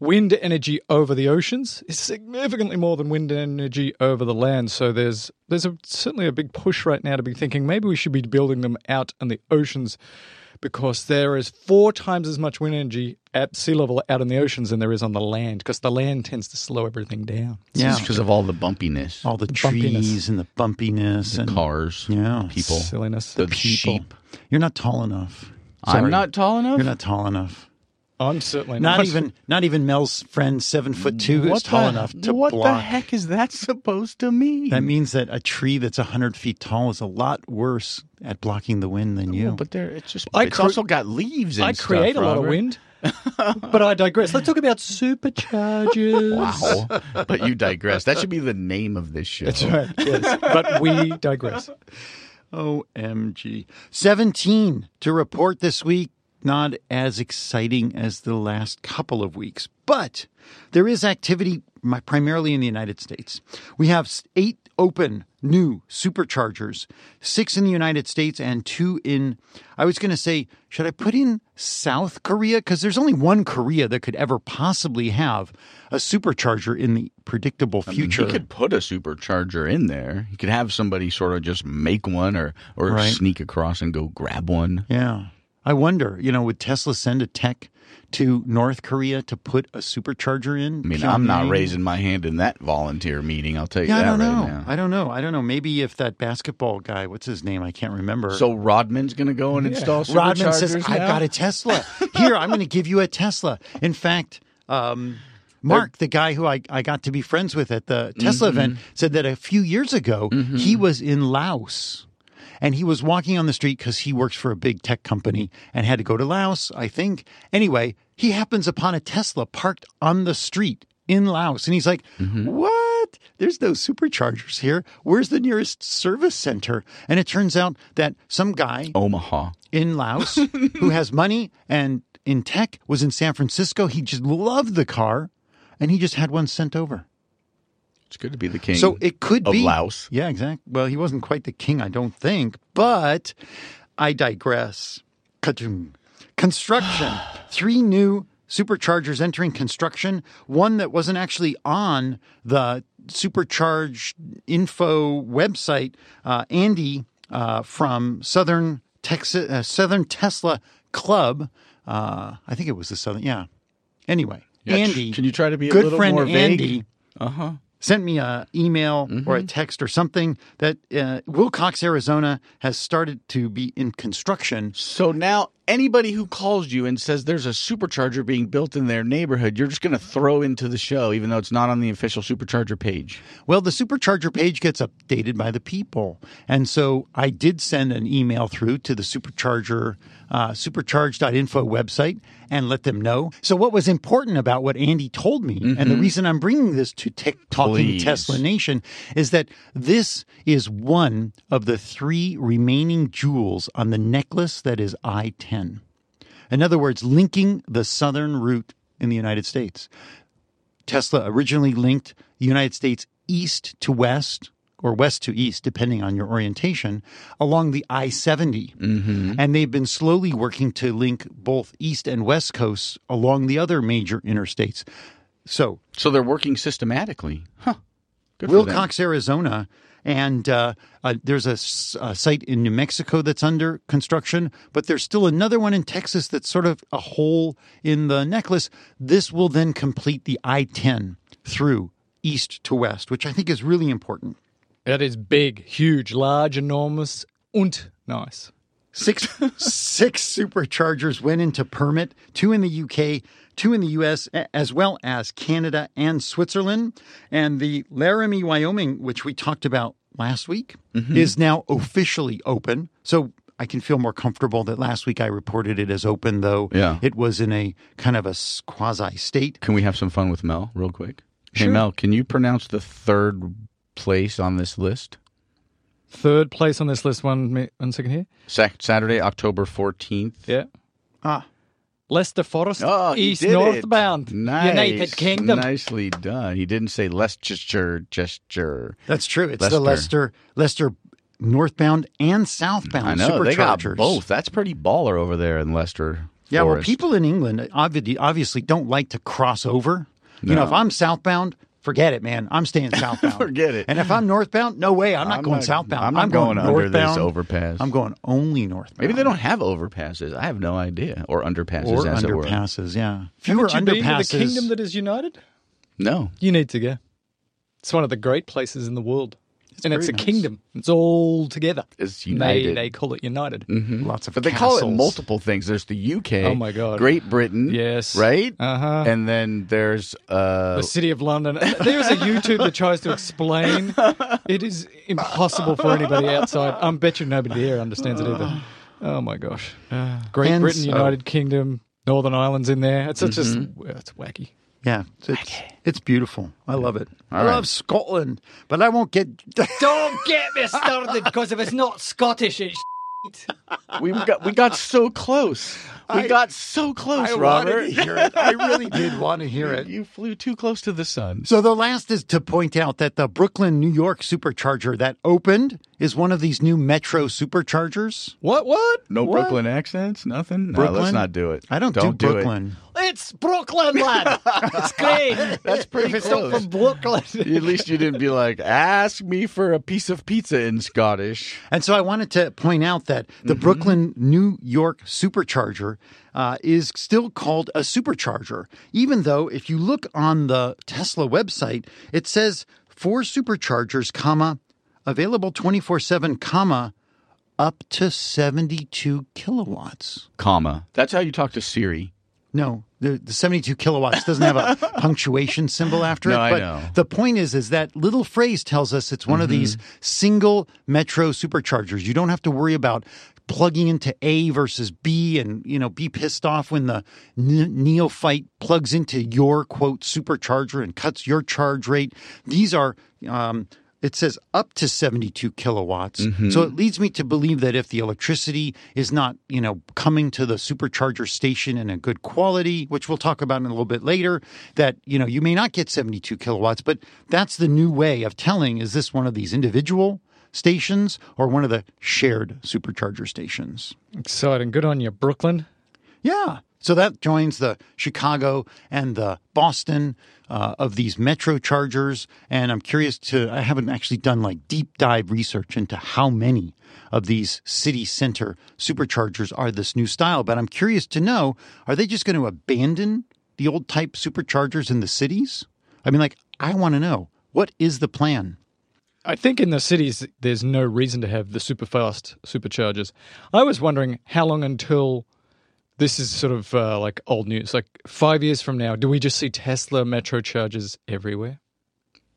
S5: wind energy over the oceans is significantly more than wind energy over the land. So there's there's a, certainly a big push right now to be thinking maybe we should be building them out in the oceans because there is four times as much wind energy at sea level out in the oceans than there is on the land because the land tends to slow everything down.
S3: yeah.
S1: because of all the bumpiness,
S3: All the,
S5: bumpiness.
S3: trees and the bumpiness and
S1: cars,
S3: Yeah.
S1: people,
S5: Silliness.
S1: the
S3: people.
S1: sheep.
S3: You're not tall enough.
S1: I'm not tall enough.
S3: You're not tall enough.
S5: I'm certainly
S3: Not
S5: not
S3: even not even Mel's friend seven foot two
S1: What
S3: is tall
S1: the-
S3: enough to
S1: What
S3: block.
S1: the heck is that supposed to mean?
S3: That means that a tree that's hundred feet tall is a lot worse at blocking the wind than oh, you.
S1: Oh, but there, it's just.
S5: I
S1: it's
S5: cre-
S1: also got leaves. And
S5: I
S1: stuff,
S5: create a lot of wind, <laughs> but I digress. Let's talk about superchargers.
S1: Wow, but you digress. That should be the name of this show.
S5: That's right. Yes, <laughs> but we digress.
S3: OMG. 17 to report this week. Not as exciting as the last couple of weeks, but there is activity primarily in the United States. We have eight open new superchargers, six in the United States and two in, I was going to say, should I put in South Korea? Because there's only one Korea that could ever possibly have a supercharger in the predictable
S1: I mean,
S3: future.
S1: he could put a supercharger in there. He could have somebody sort of just make one, or or
S3: Right.
S1: sneak across and go grab one.
S3: Yeah. I wonder, you know, would Tesla send a tech to North Korea to put a supercharger in?
S1: I mean, I'm not raising my hand in that volunteer meeting. I'll tell you
S3: Yeah, I
S1: that
S3: don't
S1: right
S3: know.
S1: now.
S3: I don't know. I don't know. Maybe if that basketball guy, what's his name? I can't remember.
S1: So Rodman's going to go and install superchargers.
S3: Rodman says, "I've got a Tesla. Here, I'm going to give you a Tesla." In fact, um, Mark, the guy who I, I got to be friends with at the Tesla
S1: Mm-hmm.
S3: event, said that a few years ago he was in Laos. And he was walking on the street because he works for a big tech company and had to go to Laos, I think. Anyway, he happens upon a Tesla parked on the street in Laos. And he's like,
S1: Mm-hmm.
S3: What? There's no superchargers here. Where's the nearest service center? And it turns out that some guy
S1: Omaha.
S3: in Laos <laughs> who has money and in tech was in San Francisco. He just loved the car and he just had one sent over.
S1: It's good to be the king.
S3: So it could
S1: of
S3: be
S1: Laos.
S3: Yeah, exactly. Well, he wasn't quite the king, I don't think, but I digress. Construction. <sighs> Three new superchargers entering construction. One that wasn't actually on the supercharge info website. Uh, Andy uh, from Southern Texas, uh, Southern Tesla Club. Uh, I think it was the Southern. Yeah. Anyway,
S1: Yeah,
S3: Andy.
S1: can you try to be a
S3: good
S1: little
S3: friend
S1: more vague?
S3: Andy
S1: Uh huh.
S3: Sent me a email or a text or something that uh, Willcox, Arizona has started to be in construction.
S1: So now anybody who calls you and says there's a supercharger being built in their neighborhood, you're just going to throw into the show, even though it's not on the official supercharger page.
S3: Well, the supercharger page gets updated by the people. And so I did send an email through to the supercharger, uh, supercharge.info website and let them know. So what was important about what Andy told me, and the reason I'm bringing this to Tech Talking Tesla Nation is that this is one of the three remaining jewels on the necklace that is I-10. In other words, linking the southern route in the United States. Tesla originally linked the United States east to west or west to east, depending on your orientation, along the I 70. Mm-hmm. And they've been slowly working to link both east and west coasts along the other major interstates. So,
S1: So they're working systematically. Huh. Good.
S3: Willcox, Arizona, and uh, uh, there's a site in New Mexico that's under construction, but there's still another one in Texas that's sort of a hole in the necklace. This will then complete the I 10 through east to west, which I think is really important.
S5: That is big, huge, large, enormous, und nice.
S3: Six <laughs> six superchargers went into permit, two in the UK, two in the US, as well as Canada and Switzerland. And the Laramie, Wyoming, which we talked about last week, is now officially open. So I can feel more comfortable that last week I reported it as open, though
S1: Yeah.
S3: it was in a kind of a quasi state.
S1: Can we have some fun with Mel real quick? Hey, Mel, can you pronounce the third place on this list?
S5: Third place on this list. One, one second here.
S1: Sac- Saturday, October 14th.
S5: Yeah.
S3: Ah.
S5: Leicester Forest,
S1: Oh,
S5: east northbound,
S1: Nice.
S5: United Kingdom.
S1: Nicely done. He didn't say Leicestershire gesture.
S3: That's true. It's the
S1: Leicester.
S3: Leicester, Leicester northbound and southbound
S1: I know they got
S3: superchargers.
S1: both. That's pretty baller over there in Leicester.
S3: Yeah, well, people in England obviously don't like to cross over. You know, if I'm southbound, forget it, man. I'm staying <laughs> southbound.
S1: Forget it.
S3: And if I'm northbound, no way. I'm not
S1: I'm
S3: going
S1: not-
S3: southbound.
S1: I'm not going under this
S3: northbound.
S1: overpass.
S3: I'm going only northbound.
S1: Maybe they don't have overpasses. I have no idea. Or underpasses,
S3: or
S1: as it were.
S3: underpasses. Yeah, fewer
S5: Haven't you been to
S3: underpasses.
S5: the kingdom that is united?
S1: No.
S5: You need to go. It's one of the great places in the world. And it's a
S3: nice.
S5: kingdom. It's all together.
S1: It's
S5: They,
S1: united.
S5: they call it united.
S3: Lots of
S1: But they call it multiple things. There's the UK.
S5: Oh, my God.
S1: Great Britain.
S5: Yes.
S1: Right?
S5: Uh-huh.
S1: And then there's uh
S5: the city of London. There's a YouTube that tries to explain. It is impossible for anybody outside. I bet you nobody there understands it either. Oh my gosh! <sighs> Great
S3: And
S5: Britain,
S3: so-
S5: United Kingdom, Northern Ireland's in there. It's it's just
S1: Mm-hmm.
S5: it's wacky.
S3: Yeah, it's, it's, it's beautiful. I love it. I
S1: All right.
S3: love Scotland, but I won't get. <laughs>
S5: Don't get me started because if it's not Scottish, it's
S1: we got we got so close. We
S3: I-
S1: got so close,
S3: I
S1: Robert.
S3: to hear it. I really did want to hear it.
S1: You flew too close to the sun.
S3: So the last is to point out that the Brooklyn, New York supercharger that opened is one of these new Metro superchargers.
S5: what what?
S1: No
S3: What?
S1: Brooklyn accents, nothing. No,
S3: Brooklyn?
S1: let's not do it.
S3: I don't,
S1: Don't
S3: do
S1: do it.
S3: Brooklyn.
S5: It's Brooklyn, lad. It's <laughs> great.
S1: That's pretty
S5: if it's
S1: close.
S5: not from Brooklyn. <laughs>
S1: At least you didn't be like, ask me for a piece of pizza in Scottish.
S3: And so I wanted to point out that the Brooklyn, New York supercharger uh, is still called a supercharger, even though if you look on the Tesla website, it says four superchargers, comma, available 24 7, comma, up to 72 kilowatts.
S1: Comma. That's how you talk to Siri.
S3: No, the, the 72 kilowatts doesn't have a <laughs> punctuation symbol after
S1: No,
S3: it.
S1: I
S3: But
S1: know.
S3: the point is, is that little phrase tells us it's one of these single metro superchargers. You don't have to worry about plugging into A versus B and, you know, be pissed off when the ne- neophyte plugs into your quote supercharger and cuts your charge rate. These are, um, it says up to 72 kilowatts. Mm-hmm. So it leads me to believe that if the electricity is not, you know, coming to the supercharger station in a good quality, which we'll talk about in a little bit later, that, you know, you may not get 72 kilowatts, but that's the new way of telling is this one of these individual stations or one of the shared supercharger stations?
S5: Exciting. Good on you, Brooklyn.
S3: Yeah. So that joins the Chicago and the Boston uh, of these metro chargers. And I'm curious to, I haven't actually done like deep dive research into how many of these city center superchargers are this new style, but I'm curious to know are they just going to abandon the old type superchargers in the cities? I mean, like, I want to know what is the plan?
S5: I think in the cities, there's no reason to have the super fast superchargers. I was wondering how long until this is sort of uh, like old news. Like five years from now, do we just see Tesla metro chargers everywhere?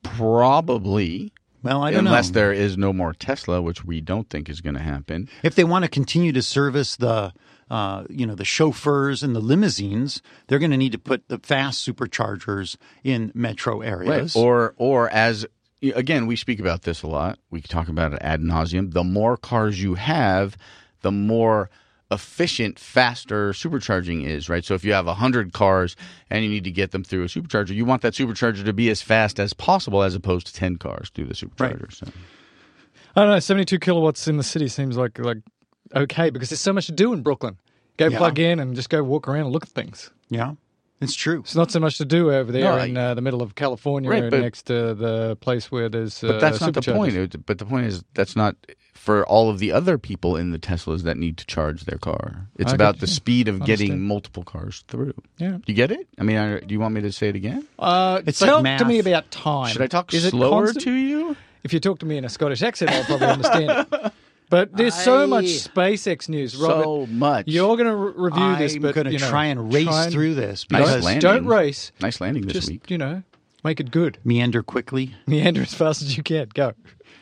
S1: Probably.
S3: Well, I don't
S1: Unless
S3: know.
S1: there is no more Tesla, which we don't think is going to happen.
S3: if they want to continue to service the uh, you know the chauffeurs and the limousines, they're going to need to put the fast superchargers in metro areas.
S1: Or, or as again, we speak about this a lot. We talk about it ad nauseum. The more cars you have, the more efficient, faster supercharging is, right? So if you have 100 cars and you need to get them through a supercharger, you want that supercharger to be as fast as possible as opposed to 10 cars through the supercharger. So.
S5: I don't know. Seventy-two kilowatts in the city seems like like okay because there's so much to do in Brooklyn. Go
S3: Yeah.
S5: plug in and just go walk around and look at things.
S3: yeah, it's true.
S5: It's not so much to do over there
S1: No,
S5: in
S1: I-
S5: uh, the middle of California,
S1: Right, but-
S5: next to the place where there's. Uh,
S1: But that's not the point. It- But the point is that's not for all of the other people in the Teslas that need to charge their car. It's
S5: I
S1: about
S5: get
S1: the speed of getting multiple cars through.
S5: Yeah.
S1: Do you get it? I mean, I, do you want me to say it again?
S5: Uh,
S3: It's like
S5: to me about time.
S1: Should I talk
S5: Is it
S1: slower to you?
S5: If you talk to me in a Scottish accent, I'll probably understand it. <laughs> But there's so
S3: I-
S5: much SpaceX news, Robert.
S1: so much.
S5: You're going to re- review this,
S3: I'm
S5: but
S3: going to
S5: you know,
S3: try and race
S5: try and-
S3: through this
S1: Nice
S3: because
S1: landing.
S5: Don't race.
S1: Nice landing this
S5: Just
S1: week.
S5: you know, make it good.
S3: meander quickly.
S5: Meander as fast as you can. Go.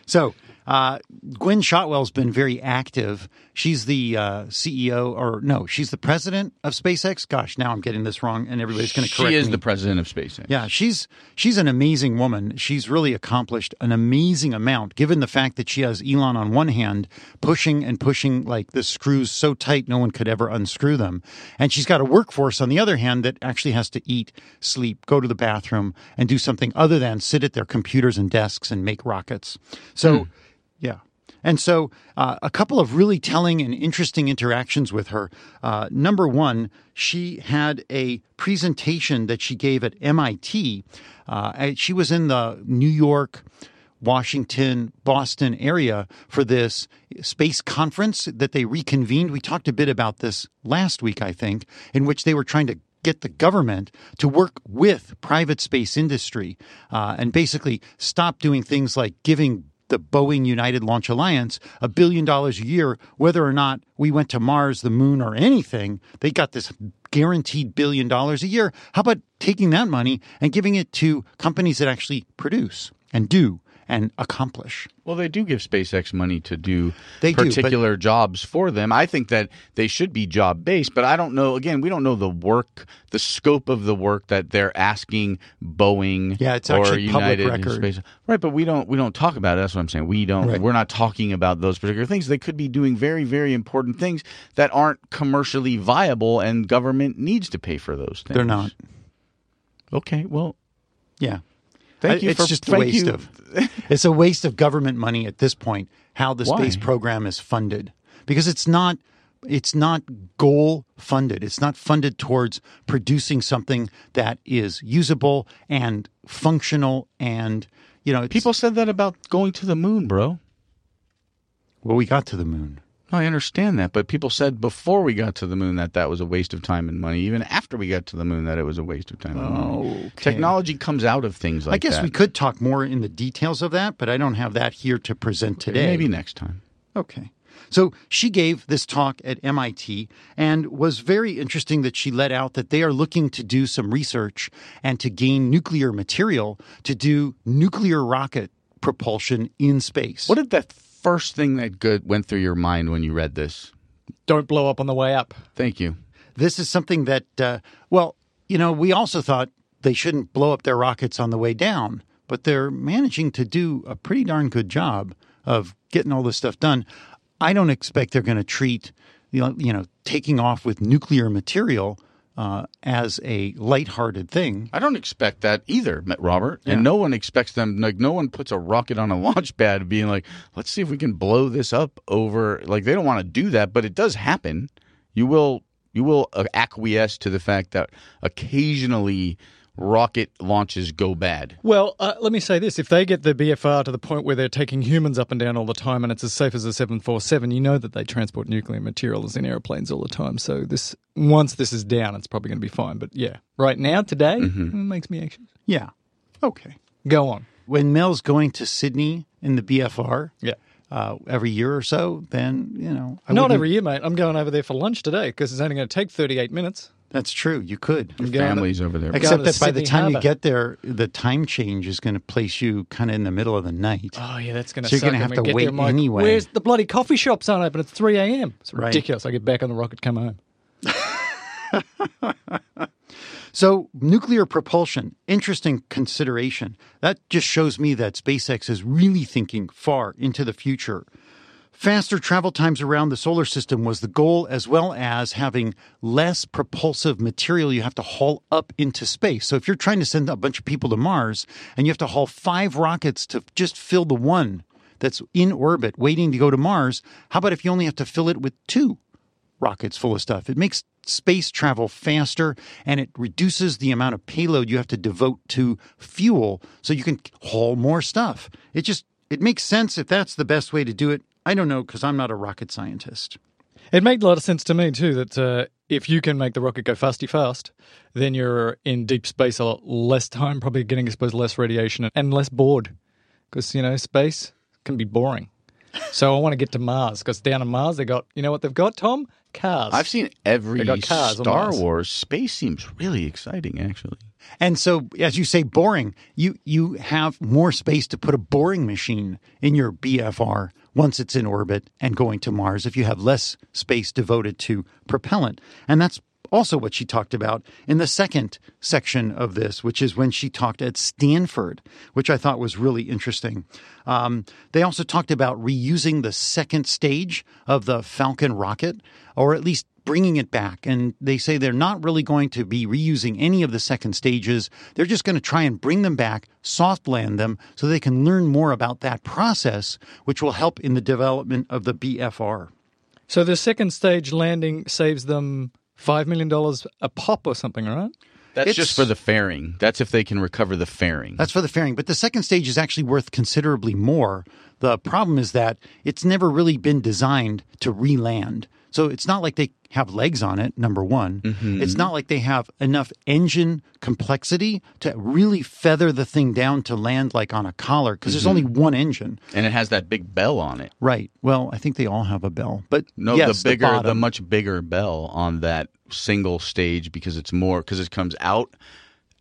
S3: So, uh, Gwynne Shotwell's been very active. She's the uh, CEO, or no, she's the president of SpaceX. Gosh, now I'm getting this wrong, and everybody's going to correct
S1: She is
S3: me.
S1: the president of SpaceX.
S3: Yeah, she's she's an amazing woman. She's really accomplished an amazing amount, given the fact that she has Elon on one hand pushing and pushing like the screws so tight no one could ever unscrew them, and she's got a workforce on the other hand that actually has to eat, sleep, go to the bathroom, and do something other than sit at their computers and desks and make rockets. So, yeah. And so, uh, a couple of really telling and interesting interactions with her. Uh, number one, she had a presentation that she gave at MIT. Uh, she was in the New York, Washington, Boston area for this space conference that they reconvened. We talked a bit about this last week, I think, in which they were trying to get the government to work with private space industry uh, and basically stop doing things like giving the Boeing United Launch Alliance a billion dollars a year, whether or not we went to Mars, the moon, or anything. They got this guaranteed billion dollars a year. How about taking that money and giving it to companies that actually produce and do and accomplish?
S1: Well, they do give SpaceX money to do
S3: They do, but-
S1: particular jobs for them. I think that they should be job based, but I don't know. Again, we don't know the work, the scope of the work that they're asking Boeing
S3: Yeah, it's
S1: or
S3: actually public
S1: United
S3: record.
S1: Space. Right, but we don't we don't talk about it. That's what I'm saying. We don't.
S3: Right.
S1: We're not talking about those particular things. They could be doing very very important things that aren't commercially viable, and government needs to pay for those things.
S3: They're not.
S1: Okay. Well,
S3: Yeah.
S1: Thank you
S3: it's
S1: for
S3: just a waste
S1: you.
S3: of it's a waste of government money at this point how the
S1: Why?
S3: space program is funded because it's not it's not goal funded it's not funded towards producing something that is usable and functional and you know it's-
S1: People said that about going to the moon, bro.
S3: well we got to the moon
S1: I understand that, but people said before we got to the moon that that was a waste of time and money. Even after we got to the moon, that it was a waste of time and money.
S3: Okay.
S1: Technology comes out of things like that.
S3: I guess
S1: that.
S3: we could talk more in the details of that but I don't have that here to present today
S1: Maybe next time.
S3: Okay. So she gave this talk at MIT and was very interesting that she let out that they are looking to do some research and to gain nuclear material to do nuclear rocket propulsion in space.
S1: What did that first thing that good went through your mind when you read this?
S5: Don't blow up on the way up.
S1: Thank you.
S3: this is something that, uh, well, you know, we also thought they shouldn't blow up their rockets on the way down, but they're managing to do a pretty darn good job of getting all this stuff done. I don't expect they're going to treat, you know, you know, taking off with nuclear material uh, as a lighthearted thing.
S1: I don't expect that either, Robert. And
S3: Yeah.
S1: no one expects them. Like no one puts a rocket on a <laughs> launch pad, being like, "Let's see if we can blow this up over." Like they don't want to do that, but it does happen. You will you will uh, acquiesce to the fact that occasionally rocket launches go bad.
S5: Well, uh, let me say this: if they get the BFR to the point where they're taking humans up and down all the time, and it's as safe as a seven four seven, you know that they transport nuclear materials in airplanes all the time. So this, once this is down, it's probably going to be fine. But yeah, right now, today, it makes me anxious.
S3: Yeah. Okay.
S5: Go on.
S3: When Mel's going to Sydney in the BFR,
S5: Yeah.
S3: uh, every year or so, then you know, I
S5: Not
S3: wouldn't-
S5: every year, mate. I'm going over there for lunch today because it's only going to take 38 minutes.
S3: That's true. You could.
S5: I'm going to-
S1: Families over there.
S3: Except
S5: to
S3: that by the
S5: Sydney
S3: time you get there, the time change is going to place you kind of in the middle of the night.
S5: Oh yeah, that's going to.
S3: So you're
S5: going
S3: gonna have to wait
S5: there, I'm like,
S3: anyway.
S5: Where's the bloody coffee shops aren't open? at 3 a.m. It's
S3: Right.
S5: ridiculous. I get back on the rocket, come home. <laughs>
S3: So, nuclear propulsion, interesting consideration. That just shows me that SpaceX is really thinking far into the future. Faster travel times around the solar system was the goal, as well as having less propulsive material you have to haul up into space. So, if you're trying to send a bunch of people to Mars and you have to haul five rockets to just fill the one that's in orbit waiting to go to Mars, how about if you only have to fill it with two? rockets full of stuff. It makes space travel faster and it reduces the amount of payload you have to devote to fuel so you can haul more stuff. It just it makes sense if that's the best way to do it. I don't know because I'm not a rocket scientist.
S5: It made a lot of sense to me too that uh, if you can make the rocket go fasty fast, then you're in deep space a lot less time, probably getting exposed to less radiation and less bored, because you know space can be boring. <laughs> So I want to get to Mars because down on Mars they got you know what they've got Tom cars.
S1: I've seen every
S5: They got cars
S1: Star Wars. Space seems really exciting, actually.
S3: And so, as you say, boring. You you have more space to put a boring machine in your BFR once it's in orbit and going to Mars. If you have less space devoted to propellant, and that's also what she talked about in the second section of this, which is when she talked at Stanford, which I thought was really interesting. Um, they also talked about reusing the second stage of the Falcon rocket, or at least bringing it back. And they say they're not really going to be reusing any of the second stages. They're just going to try and bring them back, soft land them, so they can learn more about that process, which will help in the development of the BFR.
S5: so the second stage landing saves them five million dollars a pop or something, right?
S1: That's
S3: It's-
S1: just for the fairing. That's if they can recover the fairing.
S3: That's for the fairing. But the second stage is actually worth considerably more. The problem is that it's never really been designed to re land. So it's not like they have legs on it, number one. Mm-hmm. It's not like they have enough engine complexity to really feather the thing down to land like on a collar because there's only mm-hmm. one engine.
S1: and it has that big bell on it.
S3: Right. Well, I think they all have a bell. But
S1: No,
S3: yes,
S1: the bigger, the,
S3: bottom.
S1: much bigger bell on that single stage because it's more because it comes out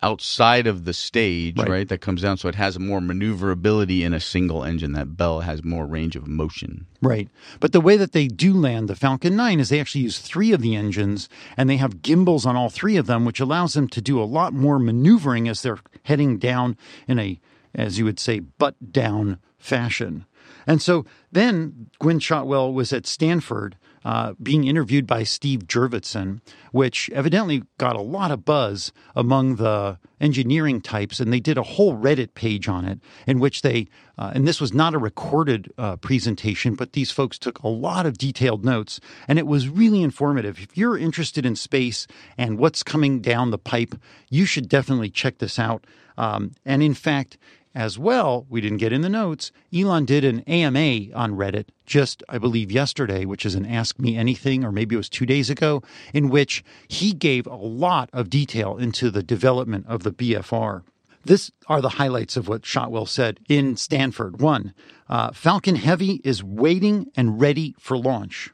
S1: outside of the stage,
S3: Right.
S1: right. That comes down, so it has more maneuverability in a single engine. That bell has more range of motion.
S3: Right. But the way that they do land the Falcon 9 is they actually use three of the engines and they have gimbals on all three of them, which allows them to do a lot more maneuvering as they're heading down in a, as you would say, butt down fashion. And so then Gwynne Shotwell was at Stanford uh, being interviewed by Steve Jurvetson, which evidently got a lot of buzz among the engineering types. And they did a whole Reddit page on it in which they, uh, and this was not a recorded uh, presentation, but these folks took a lot of detailed notes. And it was really informative. If you're interested in space and what's coming down the pipe, you should definitely check this out. Um, and in fact, as well, we didn't get in the notes. Elon did an AMA on Reddit just, I believe, yesterday, which is an Ask Me Anything, or maybe it was two days ago, in which he gave a lot of detail into the development of the BFR. This are the highlights of what Shotwell said in Stanford. One, uh, Falcon Heavy is waiting and ready for launch.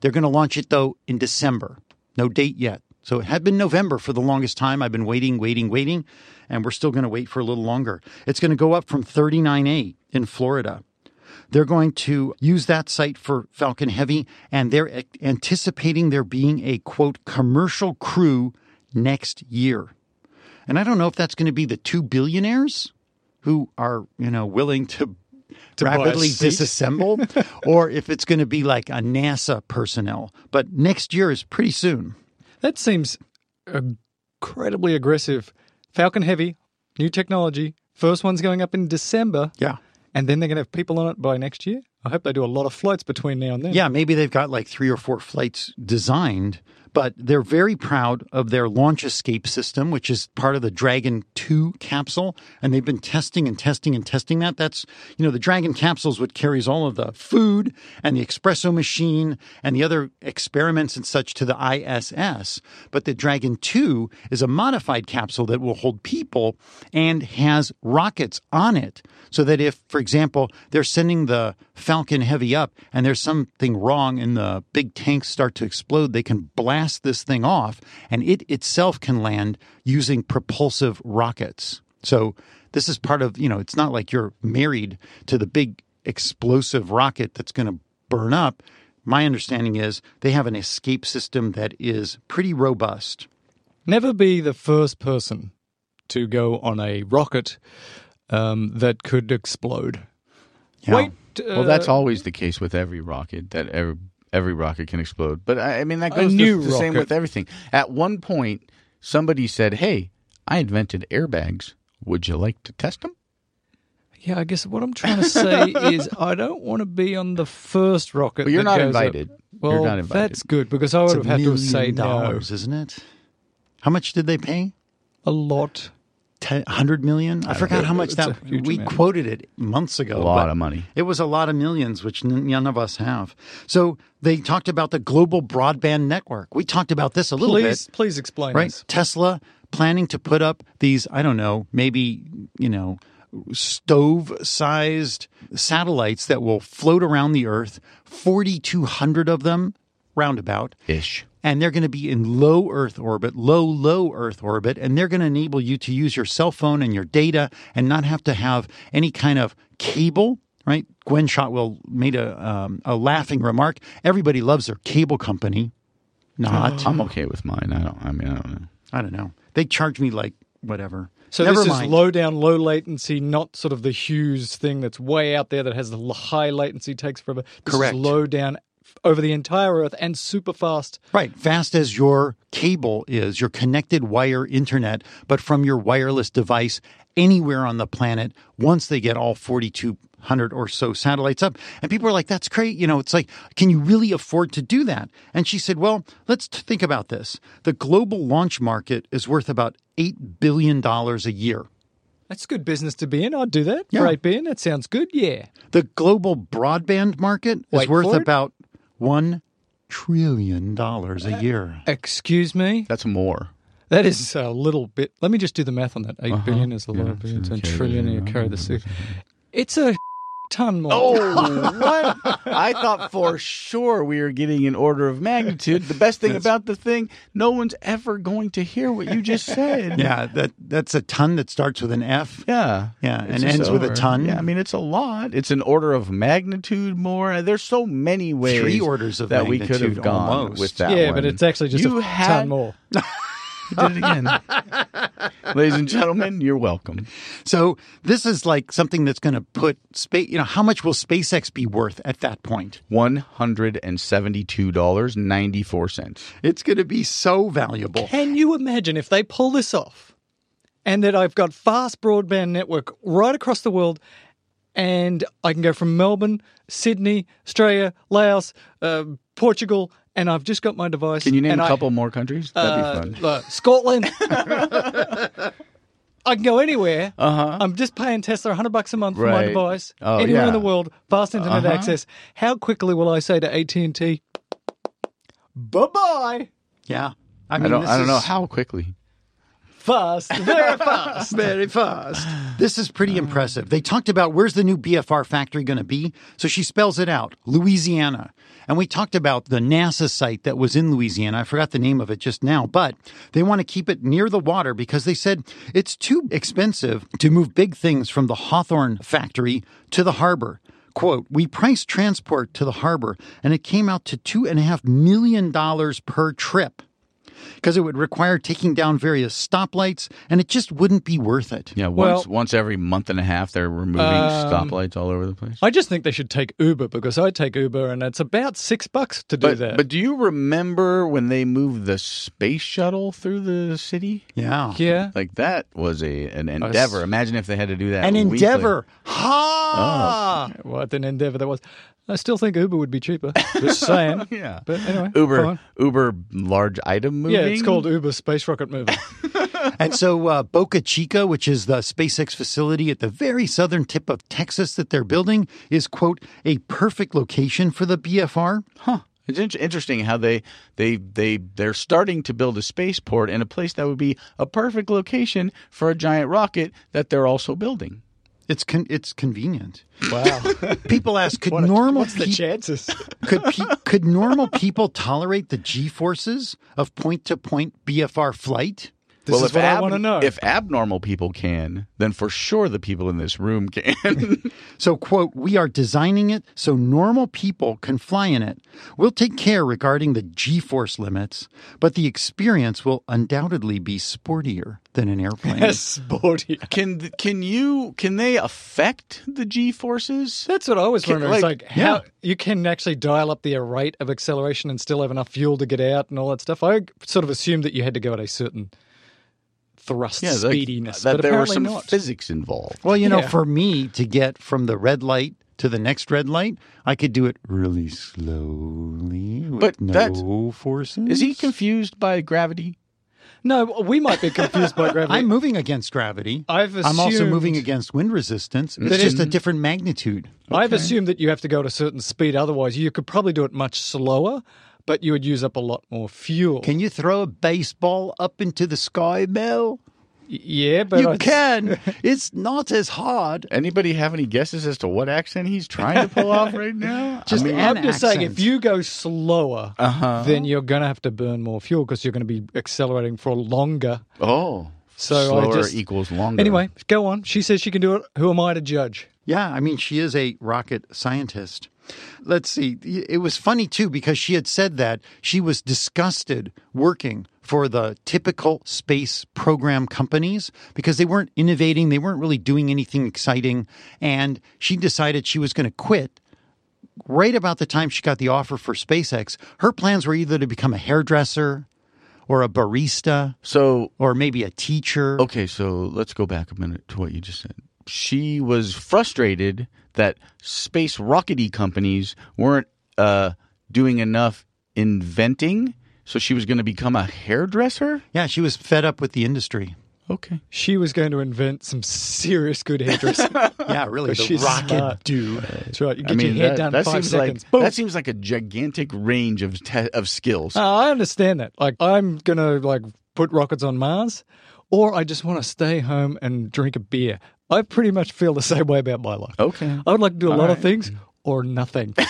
S3: They're going to launch it, though, in December. No date yet. So it had been November for the longest time. I've been waiting, waiting, waiting, and we're still going to wait for a little longer. It's going to go up from 39A in Florida. They're going to use that site for Falcon Heavy, and they're anticipating there being a quote commercial crew next year. And I don't know if that's going to be the two billionaires who are, you know, willing to,
S5: To
S3: rapidly disassemble, <laughs> or if it's going to be like a NASA personnel. But next year is pretty soon.
S5: That seems incredibly aggressive. Falcon Heavy, new technology. First one's going up in December,
S3: Yeah.
S5: and then they're going to have people on it by next year. I hope they do a lot of flights between now and then.
S3: Yeah, maybe they've got like three or four flights designed, but they're very proud of their launch escape system, which is part of the Dragon 2 capsule. And they've been testing and testing and testing that. That's, you know, the Dragon capsules what carries all of the food and the espresso machine and the other experiments and such to the ISS. But the Dragon 2 is a modified capsule that will hold people and has rockets on it. So that if, for example, they're sending the Falcon Heavy up and there's something wrong and the big tanks start to explode, they can blast this thing off and it itself can land using propulsive rockets. So this is part of, you know, it's not like you're married to the big explosive rocket that's going to burn up. My understanding is they have an escape system that is pretty robust.
S5: Never be the first person to go on a rocket um, that could explode.
S3: Yeah.
S5: Wait.
S1: Well, that's
S5: uh,
S1: always the case with every rocket that every every rocket can explode. But I, I mean that goes the, the same with everything. At one point, somebody said, "Hey, I invented airbags. Would you like to test them?"
S5: Yeah, I guess what I'm trying to say <laughs> is I don't want to be on the first rocket.
S1: But you're
S5: that
S1: not
S5: goes up.
S1: invited. You're
S5: Well,
S1: not invited.
S5: that's good because I would have
S3: It's a
S5: had to
S3: million
S5: say no.
S3: dollars, isn't it? How much did they pay?
S5: A lot.
S3: Ten, 100 million? I, forgot how much that we
S5: amount.
S3: quoted it months ago.
S1: A lot of money.
S3: It was a lot of millions, which n- none of us have. So they talked about the global broadband network. We talked about this a little
S5: Please,
S3: bit,
S5: please explain
S3: right?
S5: this.
S3: Tesla planning to put up these, I don't know, maybe, you know, stove sized satellites that will float around the earth, 4,200 of them roundabout
S1: Ish.
S3: And they're going to be in low Earth orbit, low, low Earth orbit, and they're going to enable you to use your cell phone and your data and not have to have any kind of cable. Right? Gwynne Shotwell made a um, a laughing remark. Everybody loves their cable company. Not,
S1: I'm okay with mine. I don't. I mean, I don't know.
S3: I don't know. They charge me like whatever.
S5: So
S3: Never
S5: this
S3: mind.
S5: is low down, low latency, not sort of the Hughes thing that's way out there that has the high latency takes forever. This
S3: Correct.
S5: Is low down f- over the entire Earth and super fast.
S3: Right, fast as your cable is, your connected wire internet, but from your wireless device anywhere on the planet once they get all 4,200 or so satellites up. And people are like, that's great. You know, it's like, can you really afford to do that? And she said, well, let's think about this. The global launch market is worth about $8 billion a year.
S5: That's good business to be in. I'd do that
S3: Yeah.
S5: eight billion. That sounds good. Yeah.
S3: The global broadband market is worth about $1 trillion a year.
S5: Excuse me.
S1: That's more.
S5: That is a little bit. Let me just do the math on that. Eight
S1: Uh-huh.
S5: billion is a low
S1: Yeah,
S5: billion,
S1: so
S5: and
S1: carry
S5: trillion, you carry the
S1: zero.
S5: six. It's a ton more.
S1: Oh, <laughs> what? I thought for sure we were getting an order of magnitude. The best thing about the thing, no one's ever going to hear what you just said. <laughs>
S3: Yeah, that that's a ton that starts with an F.
S1: Yeah.
S3: Yeah,
S1: It's
S3: and
S1: just
S3: ends with a ton.
S1: Yeah, I mean, it's a lot. It's an order of magnitude more. There's so many ways
S3: Three orders of
S1: that we could have gone
S3: almost.
S1: with that
S5: yeah,
S1: one.
S5: but it's actually just
S1: You
S5: a
S1: had-
S5: ton more. <laughs>
S1: You <laughs> did it again. Ladies and gentlemen, you're welcome.
S3: So this is like something that's going to put space. You know, how much will SpaceX be worth at that point?
S1: $172.94.
S3: It's going to be so valuable.
S5: Can you imagine if they pull this off and that I've got fast broadband network right across the world and I can go from Melbourne, Sydney, Australia, Laos, uh, Portugal, and I've just got my device.
S1: Can you name
S5: and
S1: a
S5: I-
S1: couple more countries? That'd
S5: uh,
S1: be fun.
S5: uh, Scotland. <laughs> I can go anywhere.
S1: Uh-huh.
S5: I'm just paying Tesla 100 bucks a month for my device.
S1: Oh,
S5: anywhere in the world, fast internet
S1: Uh-huh.
S5: access. How quickly will I say to AT&T, bye-bye?
S3: Yeah, I
S1: I
S3: mean,
S1: don't,
S3: this
S1: I don't know
S3: is
S1: how quickly.
S5: Fast, <laughs> very fast.
S3: very fast. This is pretty impressive. They talked about where's the new BFR factory going to be. So she spells it out, Louisiana. And we talked about the NASA site that was in Louisiana. I forgot the name of it just now, but they want to keep it near the water because they said it's too expensive to move big things from the Hawthorne factory to the harbor. Quote, we priced transport to the harbor and it came out to two and a half million dollars per trip because it would require taking down various stoplights and it just wouldn't be worth it.
S1: Yeah,
S5: Well-
S1: once once every month and a half, they're removing
S5: Um,
S1: stoplights all over the place.
S5: I just think they should take Uber because I take Uber and it's about six bucks to do
S1: But,
S5: that.
S1: but do you remember when they moved the space shuttle through the city?
S3: Yeah.
S5: yeah.
S1: Like that was a an endeavor. Imagine if they had to do that.
S3: An
S1: weekly.
S3: endeavor. Ha!
S5: What an endeavor that was. I still think Uber would be cheaper. <laughs> Just saying.
S1: Yeah.
S5: But anyway,
S1: Uber. Uber large item moving.
S5: Yeah, it's called Uber Space Rocket Moving. <laughs>
S3: And so uh, Boca Chica, which is the SpaceX facility at the very southern tip of Texas that they're building, is, quote, a perfect location for the BFR.
S1: Huh. It's in- interesting how they they they they're starting to build a spaceport in a place that would be a perfect location for a giant rocket that they're also building.
S3: It's con- it's convenient.
S5: Wow. <laughs>
S3: People ask, could
S5: What a-
S3: normal
S5: what's the chances? <laughs>
S3: could pe- could normal people tolerate the g forces of point to point BFR flight?
S5: This is
S1: if
S5: what I want to know.
S1: If abnormal people can, then for sure the people in this room can. <laughs>
S3: So, quote, we are designing it so normal people can fly in it. We'll take care regarding the G force limits, but the experience will undoubtedly be sportier than an airplane.
S5: Yes, <laughs> sportier.
S1: can can you can they affect the G forces?
S5: That's what I was
S1: Can-
S5: wondering. It's
S1: like,
S5: like how you can actually dial up the rate of acceleration and still have enough fuel to get out and all that stuff. I sort of assumed that you had to go at a certain thrust
S1: like,
S5: speediness,
S1: that
S5: but
S1: there were
S5: apparently
S1: some
S5: not.
S1: physics involved.
S3: well, you know,
S5: Yeah.
S3: for me to get from the red light to the next red light, I could do it really slowly with
S1: But
S3: no
S1: that's-
S3: forces.
S1: Is he confused by gravity?
S5: no, we might be confused by <laughs> gravity.
S3: I'm moving against gravity.
S5: I've
S3: I'm also moving against wind resistance. It's just a different magnitude.
S5: I've assumed that you have to go at a certain speed. Otherwise, you could probably do it much slower, but you would use up a lot more fuel.
S3: Can you throw a baseball up into the sky, Mel?
S5: Yeah, but
S3: you
S5: I-
S3: can. <laughs> It's not as hard.
S1: Anybody have any guesses as to what accent he's trying to pull off right now? <laughs>
S3: Just
S1: I mean,
S3: an
S5: I'm just saying, if you go slower,
S1: Uh-huh.
S5: then you're going to have to burn more fuel because you're going to be accelerating for longer.
S1: oh,
S5: So I
S1: slower
S5: just-
S1: equals longer.
S5: Anyway, go on. She says she can do it. Who am I to judge?
S3: Yeah, I mean, she is a rocket scientist. Let's see. It was funny too because she had said that she was disgusted working for the typical space program companies because they weren't innovating, they weren't really doing anything exciting, and she decided she was going to quit right about the time she got the offer for SpaceX. Her plans were either to become a hairdresser or a barista
S1: so
S3: or maybe a teacher.
S1: Okay, so let's go back a minute to what you just said. She was frustrated that space rockety companies weren't uh, doing enough inventing, so she was going to become a hairdresser.
S3: Yeah, she was fed up with the industry.
S1: Okay,
S5: She was going to invent some serious good hairdressing. <laughs>
S3: Yeah, really, the
S5: 'Cause she's
S3: rocket
S5: smart.
S3: dude.
S5: That's right. You
S1: I
S5: get
S1: mean
S5: your hair
S1: that,
S5: done
S1: that
S5: in five
S1: seems
S5: seconds.
S1: like
S5: Boom.
S1: that seems like a gigantic range of te- of skills.
S5: Oh, I understand that. Like, I'm gonna like put rockets on Mars, or I just want to stay home and drink a beer. I pretty much feel the <laughs> same way about my life.
S1: Okay.
S5: I would like to do a
S1: All
S5: lot of things or nothing. <laughs>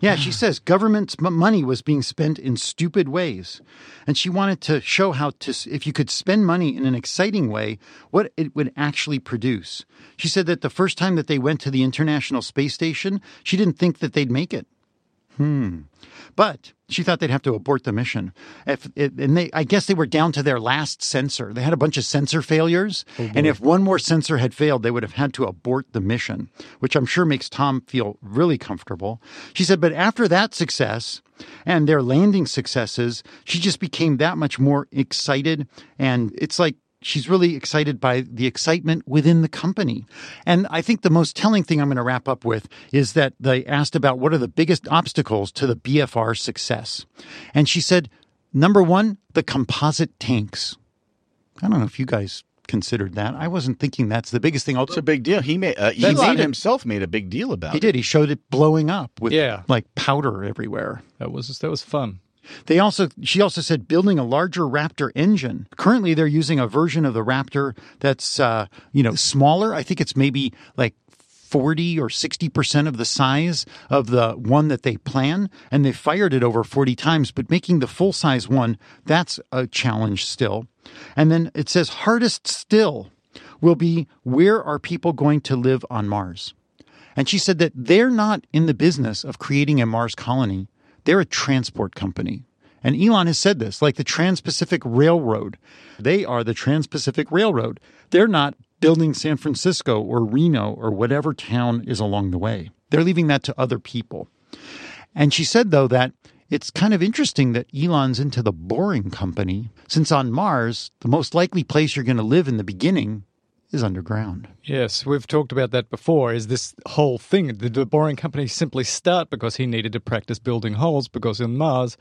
S3: Yeah, she says government's m- money was being spent in stupid ways. And she wanted to show how to, if you could spend money in an exciting way, what it would actually produce. She said that the first time that they went to the International Space Station, she didn't think that they'd make it. Hmm. But she thought they'd have to abort the mission. If it, and they, I guess they were down to their last sensor. They had a bunch of sensor failures, and if one more sensor had failed, they would have had to abort the mission, which I'm sure makes Tom feel really comfortable. She said, but after that success and their landing successes, she just became that much more excited, and it's like she's really excited by the excitement within the company. And I think the most telling thing I'm going to wrap up with is that they asked about what are the biggest obstacles to the BFR success. And she said, number one, the composite tanks. I don't know if you guys considered that. I wasn't thinking that's the biggest thing.
S1: It's a big deal. He made uh,
S3: That's
S1: Elon
S3: not a-
S1: himself made a big deal about
S3: he
S1: it.
S3: did. He showed it blowing up with
S5: Yeah.
S3: like powder everywhere.
S5: that was that was fun.
S3: They also she also said building a larger Raptor engine. Currently, they're using a version of the Raptor that's uh, you know smaller. I think it's maybe like. 40 or 60% of the size of the one that they plan and they fired it over 40 times but making the full size one that's a challenge still and then it says hardest still will be where are people going to live on Mars and she said that they're not in the business of creating a Mars colony. They're a transport company. And Elon has said this, like the Trans Pacific Railroad. They are the Trans Pacific Railroad. They're not building San Francisco or Reno or whatever town is along the way. They're leaving that to other people. And she said, though, that it's kind of interesting that Elon's into the boring company, since on Mars, the most likely place you're going to live in the beginning is underground.
S5: Yes, we've talked about that before. Is this whole thing? Did the boring company simply start because he needed to practice building holes? Because in Mars,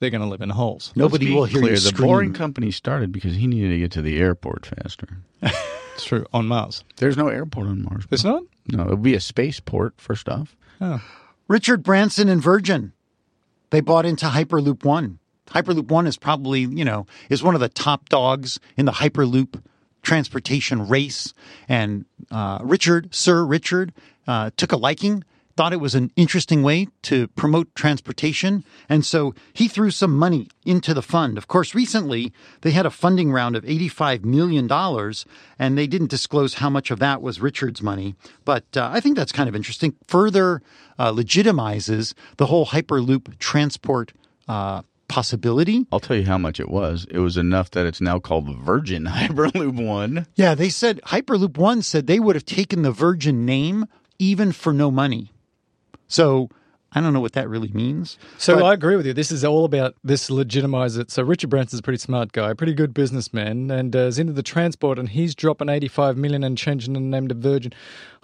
S5: they're going to live in holes.
S3: Nobody will hear
S1: clear,
S3: you
S1: The
S3: scream.
S1: boring company started because he needed to get to the airport faster. <laughs>
S5: It's true on Mars.
S1: There's no airport on Mars.
S5: There's not.
S1: No, it would be a spaceport first off. Oh.
S3: Richard Branson and Virgin. They bought into Hyperloop One. Hyperloop One is probably, you know, is one of the top dogs in the Hyperloop transportation race. And uh, Richard, Sir Richard, uh, took a liking, thought it was an interesting way to promote transportation. And so he threw some money into the fund. Of course, recently they had a funding round of $85 million, and they didn't disclose how much of that was Richard's money. But uh, I think that's kind of interesting. Further uh, legitimizes the whole Hyperloop transport uh, possibility.
S1: I'll tell you how much it was. It was enough that it's now called Virgin <laughs> Hyperloop One.
S3: Yeah, they said Hyperloop One said they would have taken the Virgin name even for no money. So I don't know what that really means.
S5: So
S3: But-
S5: I agree with you. This is all about this legitimize it. So Richard Branson's a pretty smart guy, pretty good businessman, and uh, is into the transport, and he's dropping eighty-five million and changing the name to Virgin.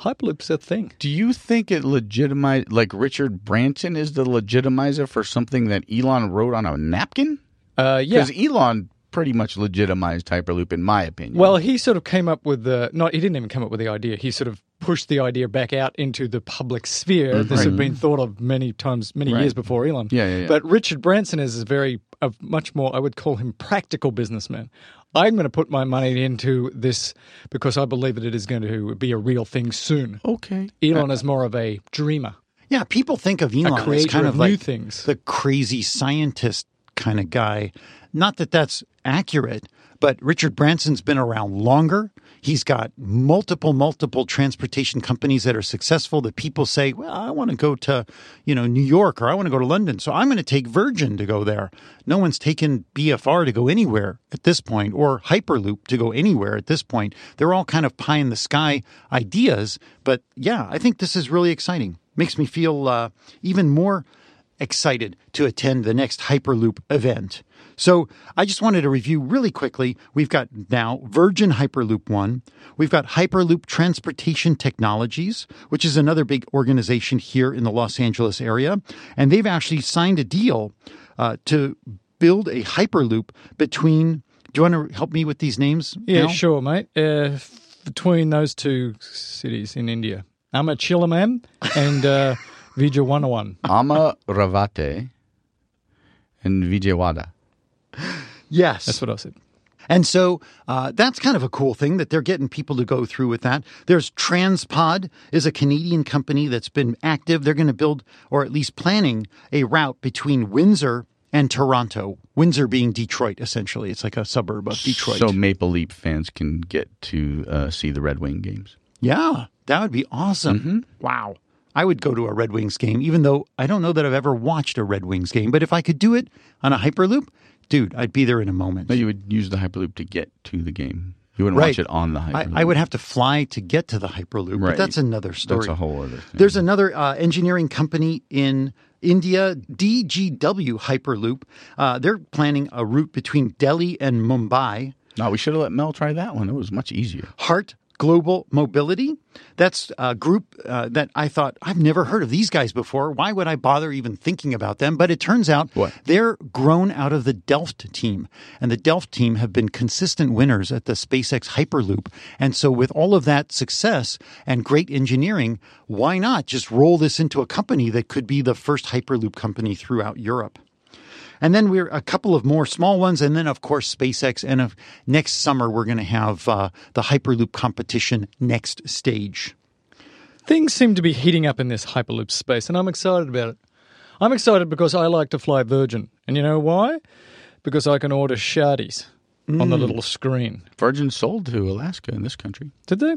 S5: Hyperloop's a thing.
S1: Do you think it legitimized, like Richard Branson is the legitimizer for something that Elon wrote on a napkin?
S5: Uh, yeah.
S1: Because Elon pretty much legitimized Hyperloop, in my opinion.
S5: Well, he sort of came up with the not. He didn't even come up with the idea. He sort of pushed the idea back out into the public sphere. Mm-hmm. This had been thought of many times, many
S1: Right.
S5: years before Elon.
S1: Yeah, yeah, yeah.
S5: But Richard Branson is a very, a much more. I would call him practical businessman. I'm going to put my money into this because I believe that it is going to be a real thing soon.
S1: okay.
S5: Elon uh, is more of a dreamer.
S3: Yeah, people think of Elon as kind
S5: of
S3: of
S5: new
S3: like
S5: things.
S3: the crazy scientist kind of guy. Not that that's accurate, but Richard Branson's been around longer. He's got multiple, multiple transportation companies that are successful that people say, well, I want to go to, you know, New York or I want to go to London. So I'm going to take Virgin to go there. No one's taken BFR to go anywhere at this point or Hyperloop to go anywhere at this point. They're all kind of pie in the sky ideas. But yeah, I think this is really exciting. Makes me feel uh, even more excited to attend the next Hyperloop event. So I just wanted to review really quickly. We've got now Virgin Hyperloop One. We've got Hyperloop Transportation Technologies, which is another big organization here in the Los Angeles area. And they've actually signed a deal uh, to build a Hyperloop between. Do you want to help me with these names?
S5: Yeah,
S3: Mel?
S5: sure, mate. Uh, between those two cities in India, Amachilamam and uh, <laughs> Vijayawanawan.
S1: Ama Ravate and Vijayawada.
S3: Yes.
S5: That's what I said.
S3: And so uh, that's kind of a cool thing that they're getting people to go through with that. There's Transpod is a Canadian company that's been active. They're going to build or at least planning a route between Windsor and Toronto. Windsor being Detroit, essentially. It's like a suburb of Detroit.
S1: So Maple Leaf fans can get to uh, see the Red Wing games.
S3: yeah, that would be awesome. Wow. I would go to a Red Wings game, even though I don't know that I've ever watched a Red Wings game. But if I could do it on a Hyperloop, dude, I'd be there in a moment.
S1: No, you would use the Hyperloop to get to the game. You wouldn't
S3: Right.
S1: watch it on the
S3: I,
S1: Hyperloop.
S3: I would have to fly to get to the Hyperloop, but
S1: Right.
S3: that's another story.
S1: That's a whole other thing.
S3: There's another uh, engineering company in India, DGW Hyperloop. Uh, they're planning a route between Delhi and Mumbai.
S1: no, we should have let Mel try that one. It was much easier.
S3: Hardt Global Mobility. That's a group uh, that I thought I've never heard of these guys before. Why would I bother even thinking about them? But it turns out
S1: What?
S3: they're grown out of the Delft team, and the Delft team have been consistent winners at the SpaceX Hyperloop. And so, with all of that success and great engineering, why not just roll this into a company that could be the first Hyperloop company throughout Europe? And then we're a couple of more small ones, and then of course SpaceX. And of next summer we're going to have uh, the Hyperloop competition next stage.
S5: Things seem to be heating up in this Hyperloop space, and I'm excited about it. I'm excited because I like to fly Virgin. And you know why? Because I can order shardies on the
S3: Mm.
S5: little screen.
S1: Virgin sold to Alaska in this country.
S5: Did they?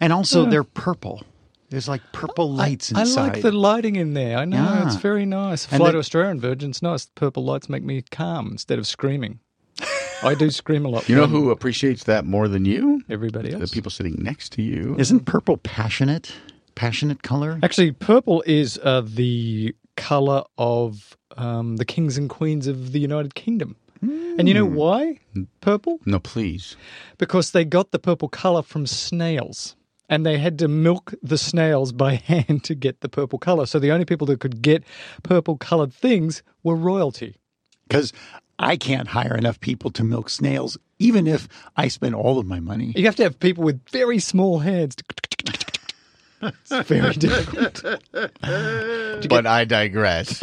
S3: And also they're purple. There's like purple lights
S5: I
S3: inside.
S5: I like the lighting in there. I know.
S3: Yeah.
S5: It's very nice.
S3: And
S5: Fly
S3: the-
S5: to Australia in Virgin. It's nice. Purple lights make me calm instead of screaming. <laughs> I do scream a lot.
S1: You know who appreciates that more than you?
S5: Everybody else.
S1: The people sitting next to you.
S3: Isn't purple passionate? Passionate color?
S5: Actually, purple is uh, the color of um, the kings and queens of the United Kingdom. And you know
S3: Hmm.
S5: why? Purple?
S1: No, please.
S5: Because they got the purple color from snails. And they had to milk the snails by <laughs> hand to get the purple color. So the only people that could get purple colored things were royalty.
S3: Because I can't hire enough people to milk snails, even if I spend all of my money.
S5: You have to have people with very small hands. <laughs> It's very difficult. <laughs>
S1: But I digress.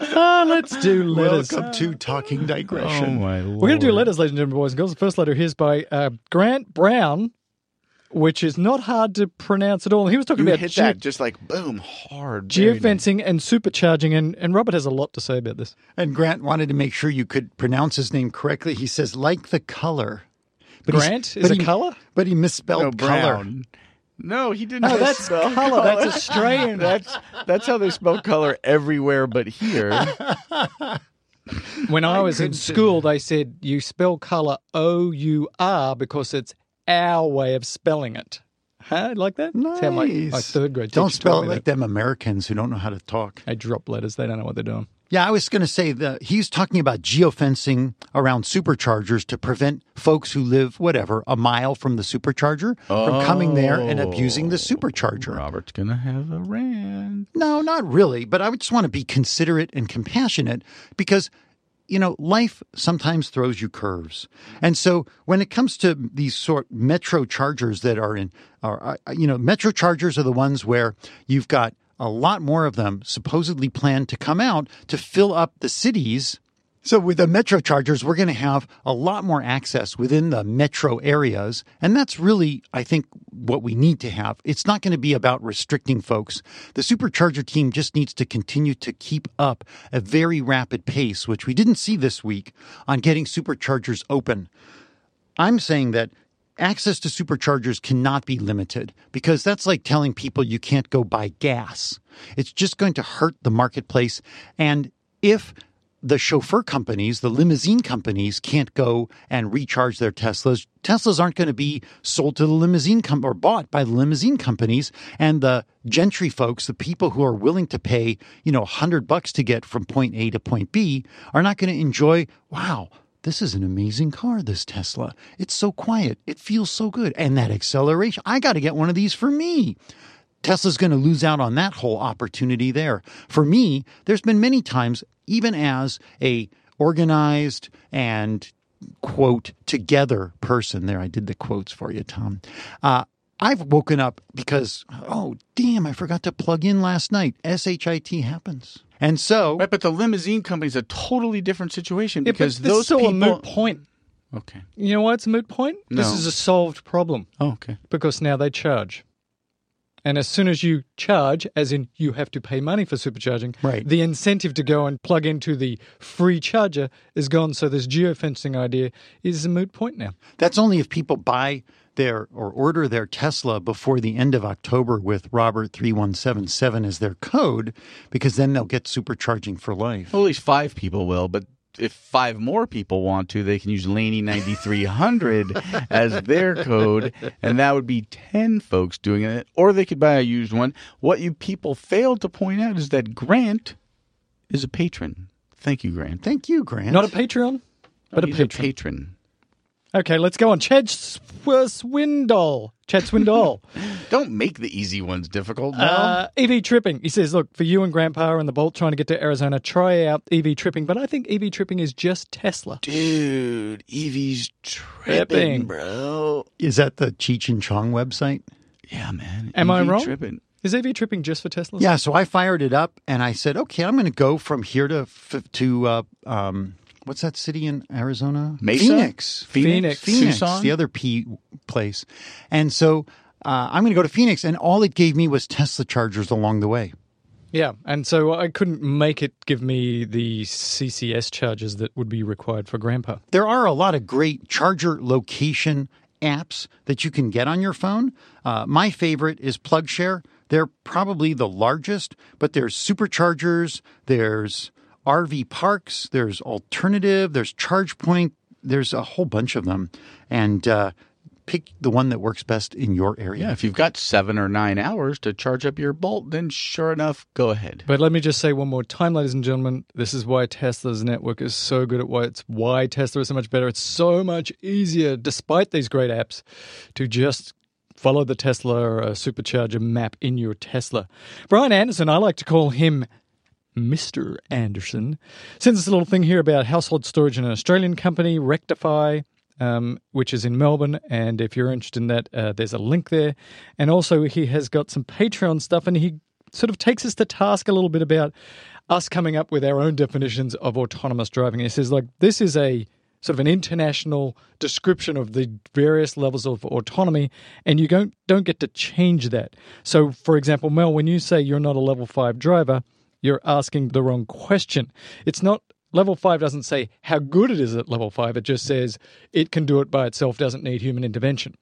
S5: Ah, let's do letters.
S3: Welcome to Talking Digression.
S1: Oh my lord.
S5: We're going to do letters, ladies and gentlemen, boys and girls. The first letter here is by uh, Grant Brown, which is not hard to pronounce at all. He was talking
S1: You
S5: about
S1: hit
S5: ge-
S1: that just like boom hard. Very nice.
S5: geofencing and supercharging, and, and Robert has a lot to say about this.
S3: And Grant wanted to make sure you could pronounce his name correctly. He says, like the color. But
S5: Grant is a
S3: he-
S5: color?
S3: But he misspelled
S1: No,
S3: color.
S1: Brown. No, he didn't.
S5: Oh, no, that's
S1: misspell <laughs>
S5: color. That's Australian.
S1: That's that's how they spell color everywhere but here.
S5: When I was in school, they said you spell color O U R because it's our way of spelling it. Huh? Like that? That's how my, my
S3: Nice.
S5: third grade
S3: Don't spell it like
S5: that.
S3: them Americans who don't know how to talk.
S5: They drop letters. They don't know what they're doing.
S3: Yeah, I was going to say that he's talking about geofencing around superchargers to prevent folks who live, whatever, a mile from the supercharger from coming there and abusing the supercharger.
S1: Robert's gonna have a rant.
S3: No, not really, but I would just want to be considerate and compassionate because you know, life sometimes throws you curves. And so when it comes to these sort metro chargers that are in are uh, you know, metro chargers are the ones where you've got a lot more of them supposedly planned to come out to fill up the cities so with the metro chargers, we're going to have a lot more access within the metro areas. And that's really, I think, what we need to have. It's not going to be about restricting folks. The supercharger team just needs to continue to keep up a very rapid pace, which we didn't see this week on getting superchargers open. I'm saying that access to superchargers cannot be limited because that's like telling people you can't go buy gas. It's just going to hurt the marketplace. And if the chauffeur companies, the limousine companies can't go and recharge their Teslas. Teslas aren't going to be sold to the limousine com- or bought by the limousine companies and the gentry folks, the people who are willing to pay, you know, 100 bucks to get from point A to point B are not going to enjoy, wow, this is an amazing car, this Tesla. It's so quiet. It feels so good. And that acceleration, I got to get one of these for me. Tesla's going to lose out on that whole opportunity there. For me, there's been many times, even as a organized and quote together person, there I did the quotes for you, Tom. Uh, I've woken up because oh damn, I forgot to plug in last night. SHIT happens, and so
S1: Right, but the limousine company's a totally different situation
S5: Yeah, but
S1: because
S5: this is
S1: those
S5: still
S1: people.
S5: a moot point.
S1: Okay.
S5: You know why it's a moot point? This is a solved problem
S1: Oh, okay.
S5: because now they charge. And as soon as you charge, as in you have to pay money for supercharging,
S3: Right.
S5: the incentive to go and plug into the free charger is gone. So this geofencing idea is a moot point now.
S3: That's only if people buy their or order their Tesla before the end of October with Robert three one seven seven as their code, because then they'll get supercharging for life.
S1: Well, at least five people will, but if five more people want to, they can use Laney ninety three hundred <laughs> as their code, and that would be ten folks doing it. Or they could buy a used one. What you people failed to point out is that Grant is a patron. Thank you, Grant.
S3: Thank you, Grant.
S5: Not a Patreon, but a
S1: He's
S5: patron.
S1: patron.
S5: Okay, let's go on. Chad Sw- Swindoll. Chad Swindoll. <laughs>
S1: Don't make the easy ones difficult. No.
S5: Uh, EV tripping. He says, look, for you and Grandpa and the Bolt trying to get to Arizona, try out EV tripping. But I think EV tripping is just Tesla.
S1: Dude, Evie's tripping,
S5: Tripping.
S1: bro.
S3: Is that the Cheech and Chong website?
S1: Yeah, man.
S5: Am I wrong?
S1: Tripping.
S5: Is EV tripping just for Tesla?
S3: Yeah. So I fired it up and I said, okay, I'm going to go from here to to uh, um, what's that city in Arizona?
S1: Mesa?
S3: Phoenix.
S5: Phoenix.
S3: Phoenix,
S1: Tucson?
S3: the other P place. And so uh, I'm going to go to Phoenix, and all it gave me was Tesla chargers along the way.
S5: Yeah. And so I couldn't make it give me the CCS charges that would be required for Grandpa.
S3: There are a lot of great charger location apps that you can get on your phone. Uh, my favorite is PlugShare. They're probably the largest, but there's superchargers, there's RV parks, there's alternative, there's ChargePoint, there's a whole bunch of them, and uh, pick the one that works best in your area.
S1: Yeah, if you've got seven or nine hours to charge up your Bolt, then sure enough, go ahead.
S5: But let me just say one more time, ladies and gentlemen, this is why Tesla's network is so good at why it's why Tesla is so much better. It's so much easier, despite these great apps, to just follow the Tesla uh, supercharger map in your Tesla. Brian Anderson, I like to call him Mr. Anderson, sends us a little thing here about household storage in an Australian company, Rectify. Um, which is in Melbourne, and if you're interested in that, uh, there's a link there. And also, he has got some Patreon stuff, and he sort of takes us to task a little bit about us coming up with our own definitions of autonomous driving. He says, like, this is a sort of an international description of the various levels of autonomy, and you don't don't get to change that. So, for example, Mel, when you say you're not a level five driver, you're asking the wrong question. It's not level five doesn't say how good it is at level five. It just says it can do it by itself, doesn't need human intervention.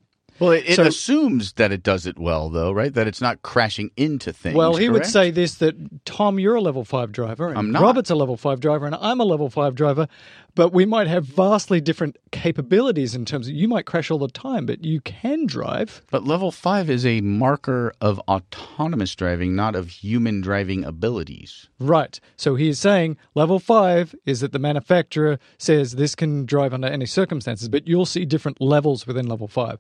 S1: Well, it, it
S5: So-
S1: assumes that it does it well, though, right? That it's not crashing into things.
S5: Well, he would say this that Tom, you're a level five driver, and. Robert's a level five driver, and I'm a level five driver, but we might have vastly different capabilities in terms of you might crash all the time, but you can drive.
S1: But level five is a marker of autonomous driving, not of human driving abilities.
S5: Right. So he is saying level five is that the manufacturer says this can drive under any circumstances, but you'll see different levels within level five.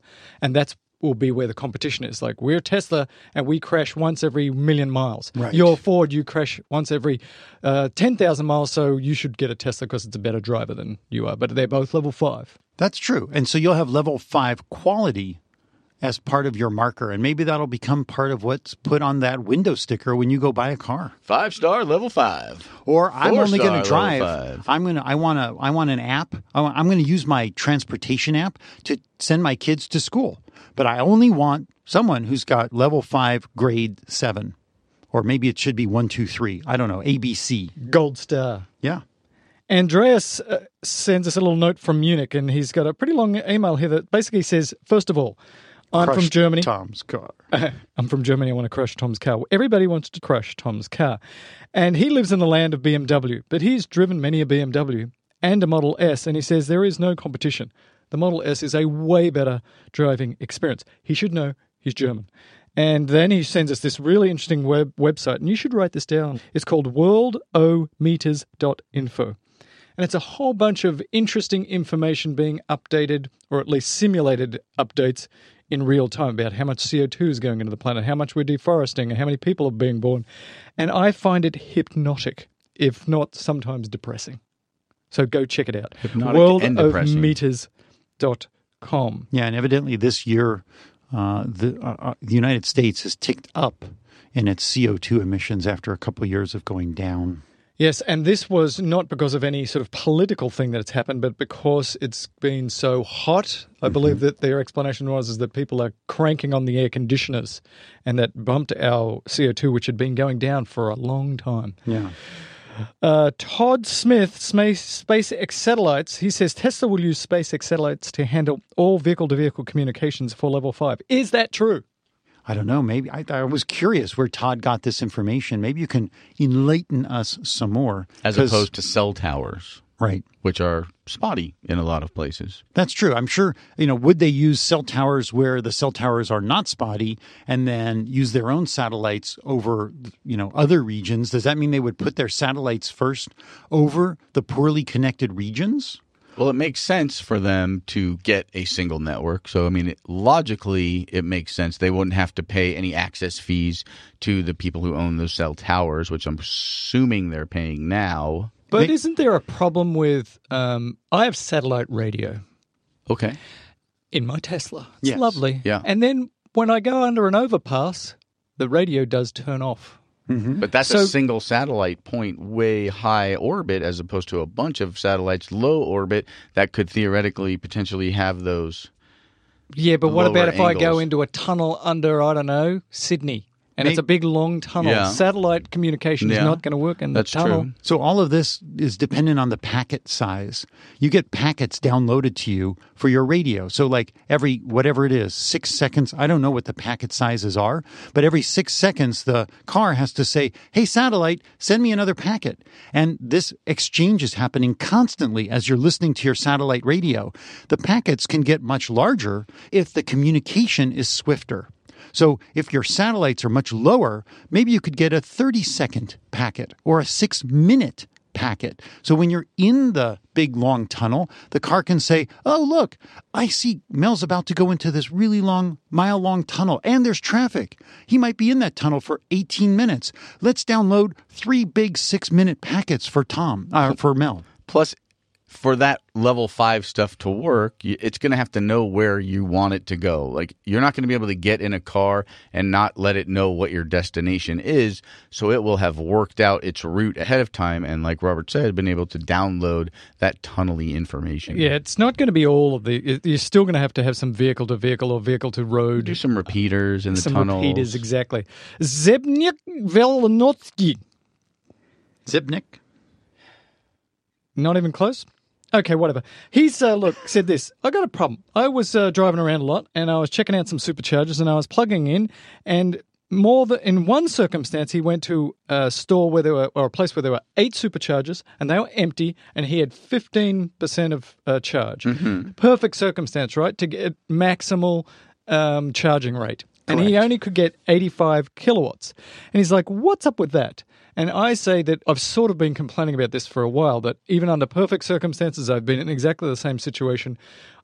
S5: And that's will be where the competition is. Like we're Tesla and we crash once every million miles.
S3: Right.
S5: You're Ford, you crash once every uh, 10,000 miles, so you should get a Tesla because it's a better driver than you are. But they're both level five.
S3: That's true. And so you'll have level five quality as part of your marker. And maybe that'll become part of what's put on that window sticker when you go buy a car.
S1: Five star, level five.
S3: Or I'm only going to drive. I'm going to. I want to. I want an app. I want, I'm going to use my transportation app to send my kids to school. But I only want someone who's got level five, grade seven, or maybe it should be one, two, three. I don't know. ABC.
S5: Gold star.
S3: Yeah.
S5: Andreas uh, sends us a little note from Munich, and he's got a pretty long email here that basically says, first of all, I'm from Germany.
S3: Tom's car. <laughs>
S5: I'm from Germany. I want to crush Tom's car. Everybody wants to crush Tom's car. And he lives in the land of BMW, but he's driven many a BMW and a Model S, and he says there is no competition. The Model S is a way better driving experience. He should know he's German. And then he sends us this really interesting web website, and you should write this down. It's called worldometers.info. And it's a whole bunch of interesting information being updated, or at least simulated updates in real time about how much CO2 is going into the planet, how much we're deforesting, and how many people are being born. And I find it hypnotic, if not sometimes depressing. So go check it out.
S1: Hypnotic and depressing.
S5: Worldofmeters.com.
S3: Yeah, and evidently this year, uh, the uh, uh, the United States has ticked up in its CO2 emissions after a couple of years of going down.
S5: Yes, and this was not because of any sort of political thing that's happened, but because it's been so hot. I believe that their explanation was is that people are cranking on the air conditioners, and that bumped our CO two, which had been going down for a long time.
S3: Yeah.
S5: Uh, Todd Smith, Space, SpaceX satellites. He says Tesla will use SpaceX satellites to handle all vehicle-to-vehicle communications for Level Five. Is that true?
S3: I don't know. Maybe I, I was curious where Todd got this information. Maybe you can enlighten us some more.
S1: As opposed to cell towers,
S3: right.
S1: which are spotty in a lot of places.
S3: That's true. I'm sure, you know, would they use cell towers where the cell towers are not spotty and then use their own satellites over, you know, other regions? Does that mean they would put their satellites first over the poorly connected regions?
S1: Well, it makes sense for them to get a single network. So, I mean, it, logically, it makes sense. They wouldn't have to pay any access fees to the people who own those cell towers, which I'm assuming they're paying now.
S5: But
S3: They-
S5: isn't there a problem with? Um, I have satellite radio.
S1: Okay.
S5: in my Tesla. It's
S3: Yes.
S5: lovely.
S1: Yeah.
S5: And then when I go under an overpass, the radio does turn off. Mm-hmm.
S1: But that's
S5: So-
S1: a single satellite point way high orbit as opposed to a bunch of satellites low orbit that could theoretically potentially have those.
S5: Yeah, but what about if I go into a tunnel under, I don't know, Sydney? And it's a big long tunnel.
S1: Yeah.
S5: Satellite communication is
S1: Yeah.
S5: not going to work in
S1: That's
S5: the tunnel.
S1: true.
S3: So all of this is dependent on the packet size. You get packets downloaded to you for your radio. So like every whatever it is, 6 seconds, I don't know what the packet sizes are, but every 6 seconds the car has to say, "Hey satellite, send me another packet." And this exchange is happening constantly as you're listening to your satellite radio. The packets can get much larger if the communication is swifter. So if your satellites are much lower, maybe you could get a 30 second packet or a six minute packet. So when you're in the big long tunnel, the car can say, Oh, look, I see Mel's about to go into this really long, mile long tunnel and there's traffic. He might be in that tunnel for 18 minutes. Let's download three big six minute packets for Tom, uh, for Mel.
S1: Plus, for that level five stuff to work, it's going to have to know where you want it to go. Like you're not going to be able to get in a car and not let it know what your destination is. So it will have worked out its route ahead of time, and like Robert said, been able to download that tunnely information.
S5: Yeah, it's not going to be all of the. You're still going to have to have some vehicle to vehicle or vehicle to road.
S1: do some repeaters in the
S5: some
S1: tunnels.
S5: repeaters, exactly. Zebnik Velnotsky.
S3: Zipnik.
S5: Not even close. Okay, whatever. He's uh, look said this. I got a problem. I was uh, driving around a lot, and I was checking out some superchargers, and I was plugging in, and more than in one circumstance, he went to a store where there were, or a place where there were eight superchargers, and they were empty, and he had fifteen percent of uh, charge. Perfect circumstance, right, to get maximal um, charging rate. And he only could get 85 kilowatts. And he's like, what's up with that? And I say that I've sort of been complaining about this for a while, that even under perfect circumstances, I've been in exactly the same situation.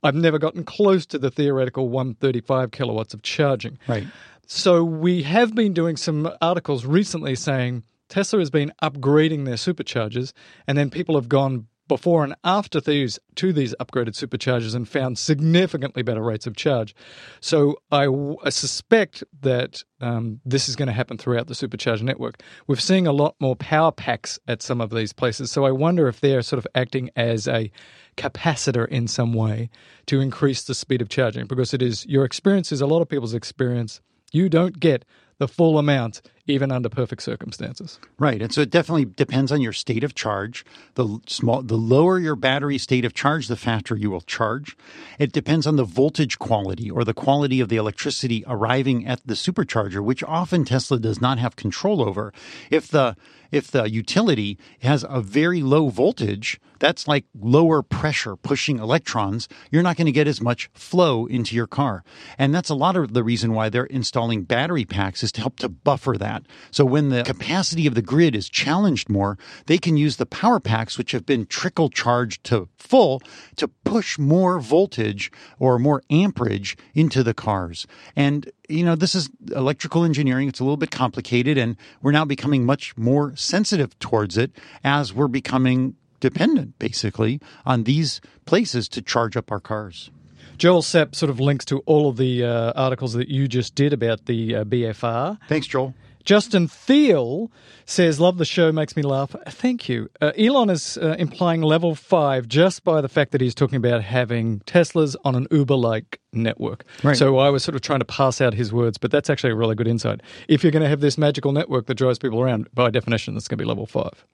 S5: I've never gotten close to the theoretical 135 kilowatts of charging.
S3: Right.
S5: So we have been doing some articles recently saying Tesla has been upgrading their superchargers, and then people have gone before and after these to these upgraded superchargers and found significantly better rates of charge. So I, w- I suspect that um, this is going to happen throughout the supercharger network. We're seeing a lot more power packs at some of these places. So I wonder if they're sort of acting as a capacitor in some way to increase the speed of charging because it is your experience is a lot of people's experience. You don't get the full amount even under perfect circumstances.
S3: Right, and so it definitely depends on your state of charge. The small, the lower your battery state of charge, the faster you will charge. It depends on the voltage quality or the quality of the electricity arriving at the supercharger, which often Tesla does not have control over. If the if the utility has a very low voltage, that's like lower pressure pushing electrons, you're not going to get as much flow into your car. And that's a lot of the reason why they're installing battery packs is to help to buffer that. So when the capacity of the grid is challenged more, they can use the power packs, which have been trickle charged to full, to push more voltage or more amperage into the cars. And you know, this is electrical engineering. It's a little bit complicated, and we're now becoming much more sensitive towards it as we're becoming dependent, basically, on these places to charge up our cars.
S5: Joel Sepp sort of links to all of the uh, articles that you just did about the uh, BFR.
S3: Thanks, Joel.
S5: Justin Thiel says, Love the show, makes me laugh. Thank you. Uh, Elon is uh, implying level five just by the fact that he's talking about having Teslas on an Uber like network.
S3: Right.
S5: So I was sort of trying to pass out his words, but that's actually a really good insight. If you're going to have this magical network that drives people around, by definition, that's going to be level five.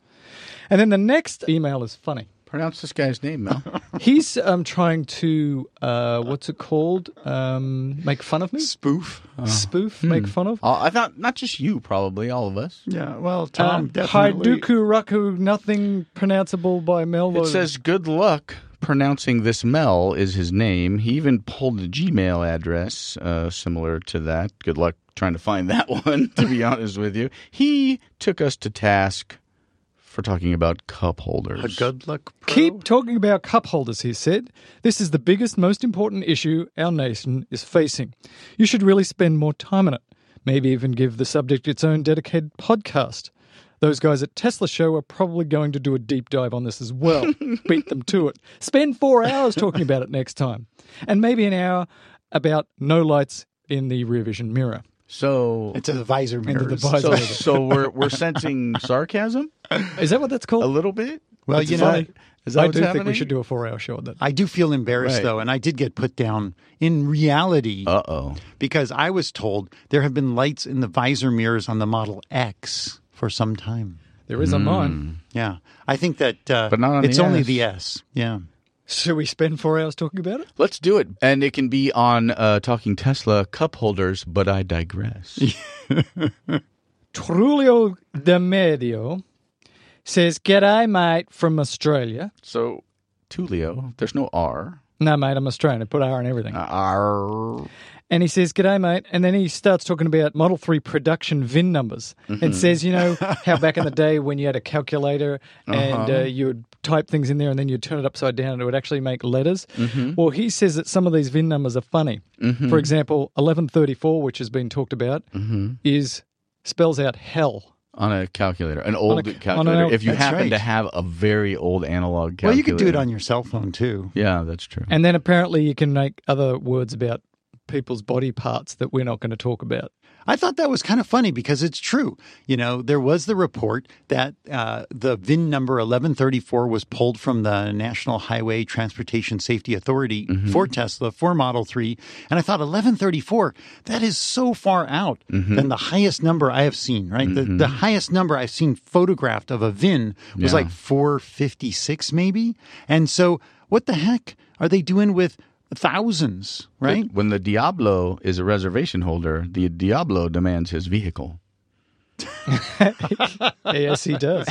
S5: And then the next email is funny.
S1: Pronounce this guy's name, Mel. <laughs>
S5: He's um, trying to, uh, what's it called? Um, make fun of me?
S3: Spoof.
S5: Spoof? Make fun of?
S1: Uh, I thought not just you, probably all of us.
S3: Yeah, well,
S5: Uh,
S3: Tom, definitely.
S5: Haiduku Raku, nothing pronounceable by Mel.
S1: It says good luck pronouncing this Mel is his name. He even pulled a Gmail address uh, similar to that. Good luck trying to find that <laughs> one, to be honest with you. He took us to task for talking about cup holders.
S3: A good luck. Pro?
S5: Keep talking about cup holders, he said. This is the biggest, most important issue our nation is facing. You should really spend more time on it. Maybe even give the subject its own dedicated podcast. Those guys at Tesla Show are probably going to do a deep dive on this as well. <laughs> Beat them to it. Spend four hours talking about it next time. And maybe an hour about no lights in the rear vision mirror.
S1: So,
S3: It's a visor
S5: Into the
S3: mirrors.
S5: visor.
S1: so, so we're we're sensing sarcasm
S5: Is that what that's called?
S1: a little bit.
S3: Well,
S1: That's
S3: you know,
S1: funny. is that
S5: I
S1: what's
S5: do
S1: happening?
S5: think we should do a four hour show on that.
S3: I do feel embarrassed
S1: Right.
S3: though, and I did get put down in reality
S1: Uh oh.
S3: because I was told there have been lights in the visor mirrors on the Model X for some time.
S5: There is on mine.
S3: Yeah, I think that, uh,
S1: But not on
S3: it's
S1: the
S3: only
S1: S.
S3: the S. Yeah,
S5: Should we spend four hours talking about it?
S1: Let's do it. And it can be on uh, Talking Tesla cup holders, but I digress. <laughs>
S5: Trulio de Medio says, G'day, mate, from Australia.
S1: so, Tulio, there's no R.
S5: No, mate, I'm Australian. I put R in everything.
S1: Uh, R.
S5: And he says, G'day, mate. And then he starts talking about Model 3 production VIN numbers and mm-hmm. says, you know, <laughs> how back in the day when you had a calculator uh-huh. and uh, you would type things in there and then you'd turn it upside down and it would actually make letters. Mm-hmm. Well, he says that some of these VIN numbers are funny. Mm-hmm. For example, 1134, which has been talked about, is spells out hell
S1: on a calculator, an old
S5: ca- on an
S1: calculator.
S5: old-
S1: if you
S3: That's
S1: happen to have a very old analog calculator.
S3: Well, you could do it on your cell phone too.
S1: Yeah, that's true.
S5: And then apparently you can make other words about people's body parts that we're not going to talk about.
S3: I thought that was kind of funny because it's true. You know, there was the report that uh, the VIN number 1134 was pulled from the National Highway Transportation Safety Authority mm-hmm. for Tesla for Model 3. And I thought 1134, that is so far out mm-hmm. than the highest number I have seen, right? The, the mm-hmm. highest number I've seen photographed of a VIN was
S1: Yeah.
S3: like 456 maybe. And so what the heck are they doing with thousands, right?
S1: When the Diablo is a reservation holder, the Diablo demands his vehicle. <laughs>
S5: yes, he does.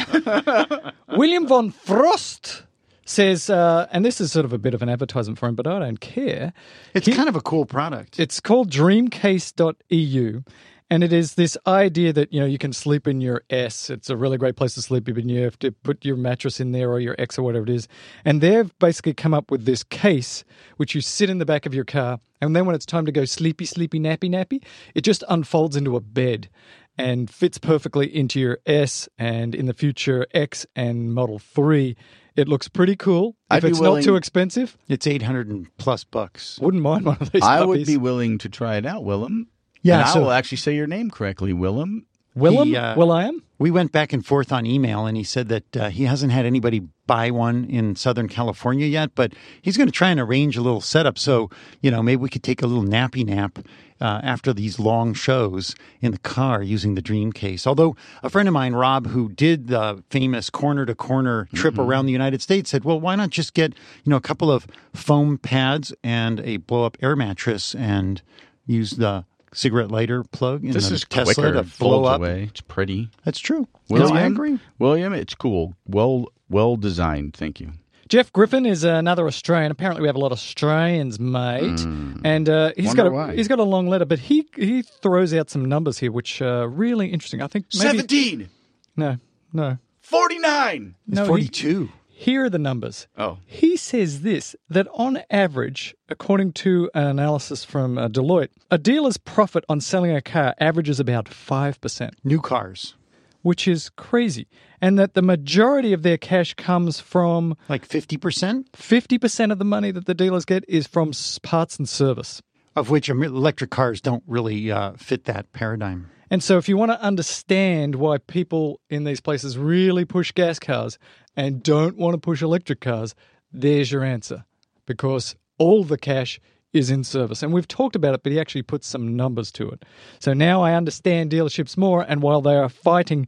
S5: <laughs> William von Frost says, uh, and this is sort of a bit of an advertisement for him, but I don't care.
S3: It's kind of a cool product.
S5: It's called dreamcase.eu. And it is this idea that, you know, you can sleep in your S. It's a really great place to sleep, but you have to put your mattress in there or your X or whatever it is. And they've basically come up with this case, which you sit in the back of your car. And then when it's time to go sleepy, sleepy, nappy, nappy, it just unfolds into a bed and fits perfectly into your S and in the future X and Model 3. It looks pretty cool.
S1: I'd
S5: If it's
S1: willing-
S5: not too expensive,
S3: It's 800 and plus bucks.
S5: wouldn't mind one of these.
S1: I would be willing to try it out, Willem.
S3: Yeah,
S1: and I will actually say your name correctly, Willem.
S5: Willem?
S3: He, uh,
S5: Will I am?
S3: We went back and forth on email, and he said that uh, he hasn't had anybody buy one in Southern California yet, but he's going to try and arrange a little setup. So, you know, maybe we could take a little nappy nap uh, after these long shows in the car using the Dream case. Although a friend of mine, Rob, who did the famous corner to corner trip around the United States, said, "Well, why not just get you know a couple of foam pads and a blow up air mattress and use the." Cigarette lighter plug in
S1: This
S3: the
S1: is
S3: Tesla
S1: quicker.
S3: to
S1: It
S3: blow
S1: folds
S3: up.
S1: away. It's pretty.
S3: That's true.
S1: William,
S3: No, I agree.
S1: William, it's cool. Well, well designed. Thank you.
S5: Jeff Griffin is another Australian. Apparently, we have a lot of Australians, mate. And uh, he's
S1: Wonder
S5: got a,
S1: why.
S5: he's got a long letter, but he he throws out some numbers here, which are really interesting. I think maybe
S1: Seventeen.
S5: no, no,
S1: Forty-nine.
S5: no.
S3: 42.
S5: Here are the numbers.
S1: Oh.
S5: He says this that on average, according to an analysis from uh, Deloitte, a dealer's profit on selling a car averages about five percent.
S3: New cars.
S5: which is crazy. And that the majority of their cash comes from
S3: Like 50%,
S5: 50% of the money that the dealers get is from parts and service.
S3: of which electric cars don't really uh, fit that paradigm.
S5: And so, if you want to understand why people in these places really push gas cars and don't want to push electric cars, there's your answer. Because all the cash is in service. And we've talked about it, but he actually puts some numbers to it. So now I understand dealerships more. And while they are fighting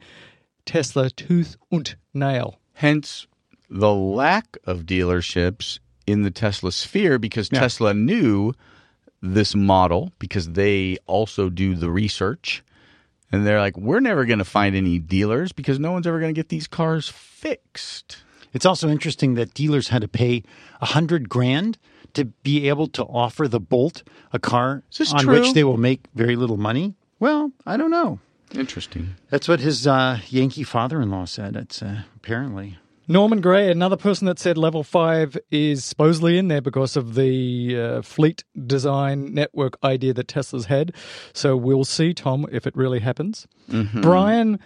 S5: Tesla tooth and nail,
S1: Hence the lack of dealerships in the Tesla sphere because
S3: Yeah.
S1: Tesla knew this model because they also do the research. And they're like, we're never going to find any dealers because no one's ever going to get these cars fixed.
S3: It's also interesting that dealers had to pay a hundred grand to be able to offer the Bolt a car on
S1: true?
S3: which they will make very little money. Well, I don't know.
S1: Interesting.
S3: That's what his uh, Yankee father-in-law said. It's uh, apparently.
S5: Norman Gray, another person that said level five is supposedly in there because of the uh, fleet design network idea that Tesla's had. So we'll see, Tom, if it really happens. Brian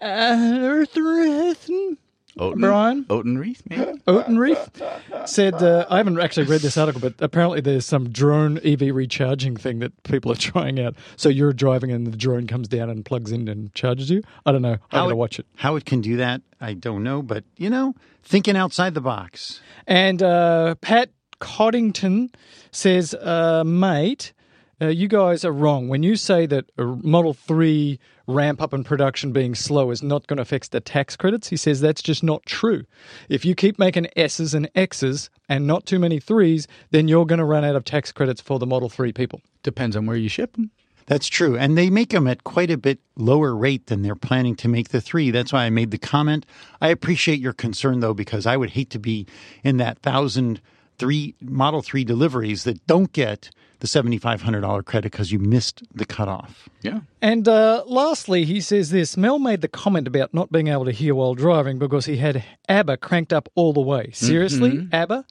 S5: uh, Earthreathen?
S1: Oten,
S5: Brian?
S1: Otenreith, maybe? <laughs>
S5: Otenreef said, uh, I haven't actually read this article, but apparently there's some drone EV recharging thing that people are <laughs> trying out. So you're driving and the drone comes down and plugs in and charges you. I don't know. I'm going to watch it.
S3: How it can do that, I don't know. But, you know, thinking outside the box.
S5: And uh, Pat Coddington says, uh, mate, uh, you guys are wrong. When you say that a Model 3 ramp up in production being slow is not going to affect the tax credits, he says that's just not true. If you keep making S's and X's and not too many threes, then you're going to run out of tax credits for the Model 3 people.
S1: Depends on where you ship them.
S3: That's true. And they make them at quite a bit lower rate than they're planning to make the three. That's why I made the comment. I appreciate your concern, though, because I would hate to be in that thousand three Model 3 deliveries that don't get the $7,500 credit because you missed the cutoff.
S1: Yeah.
S5: And uh, lastly, he says this Mel made the comment about not being able to hear while driving because he had ABBA cranked up all the way. Seriously, ABBA?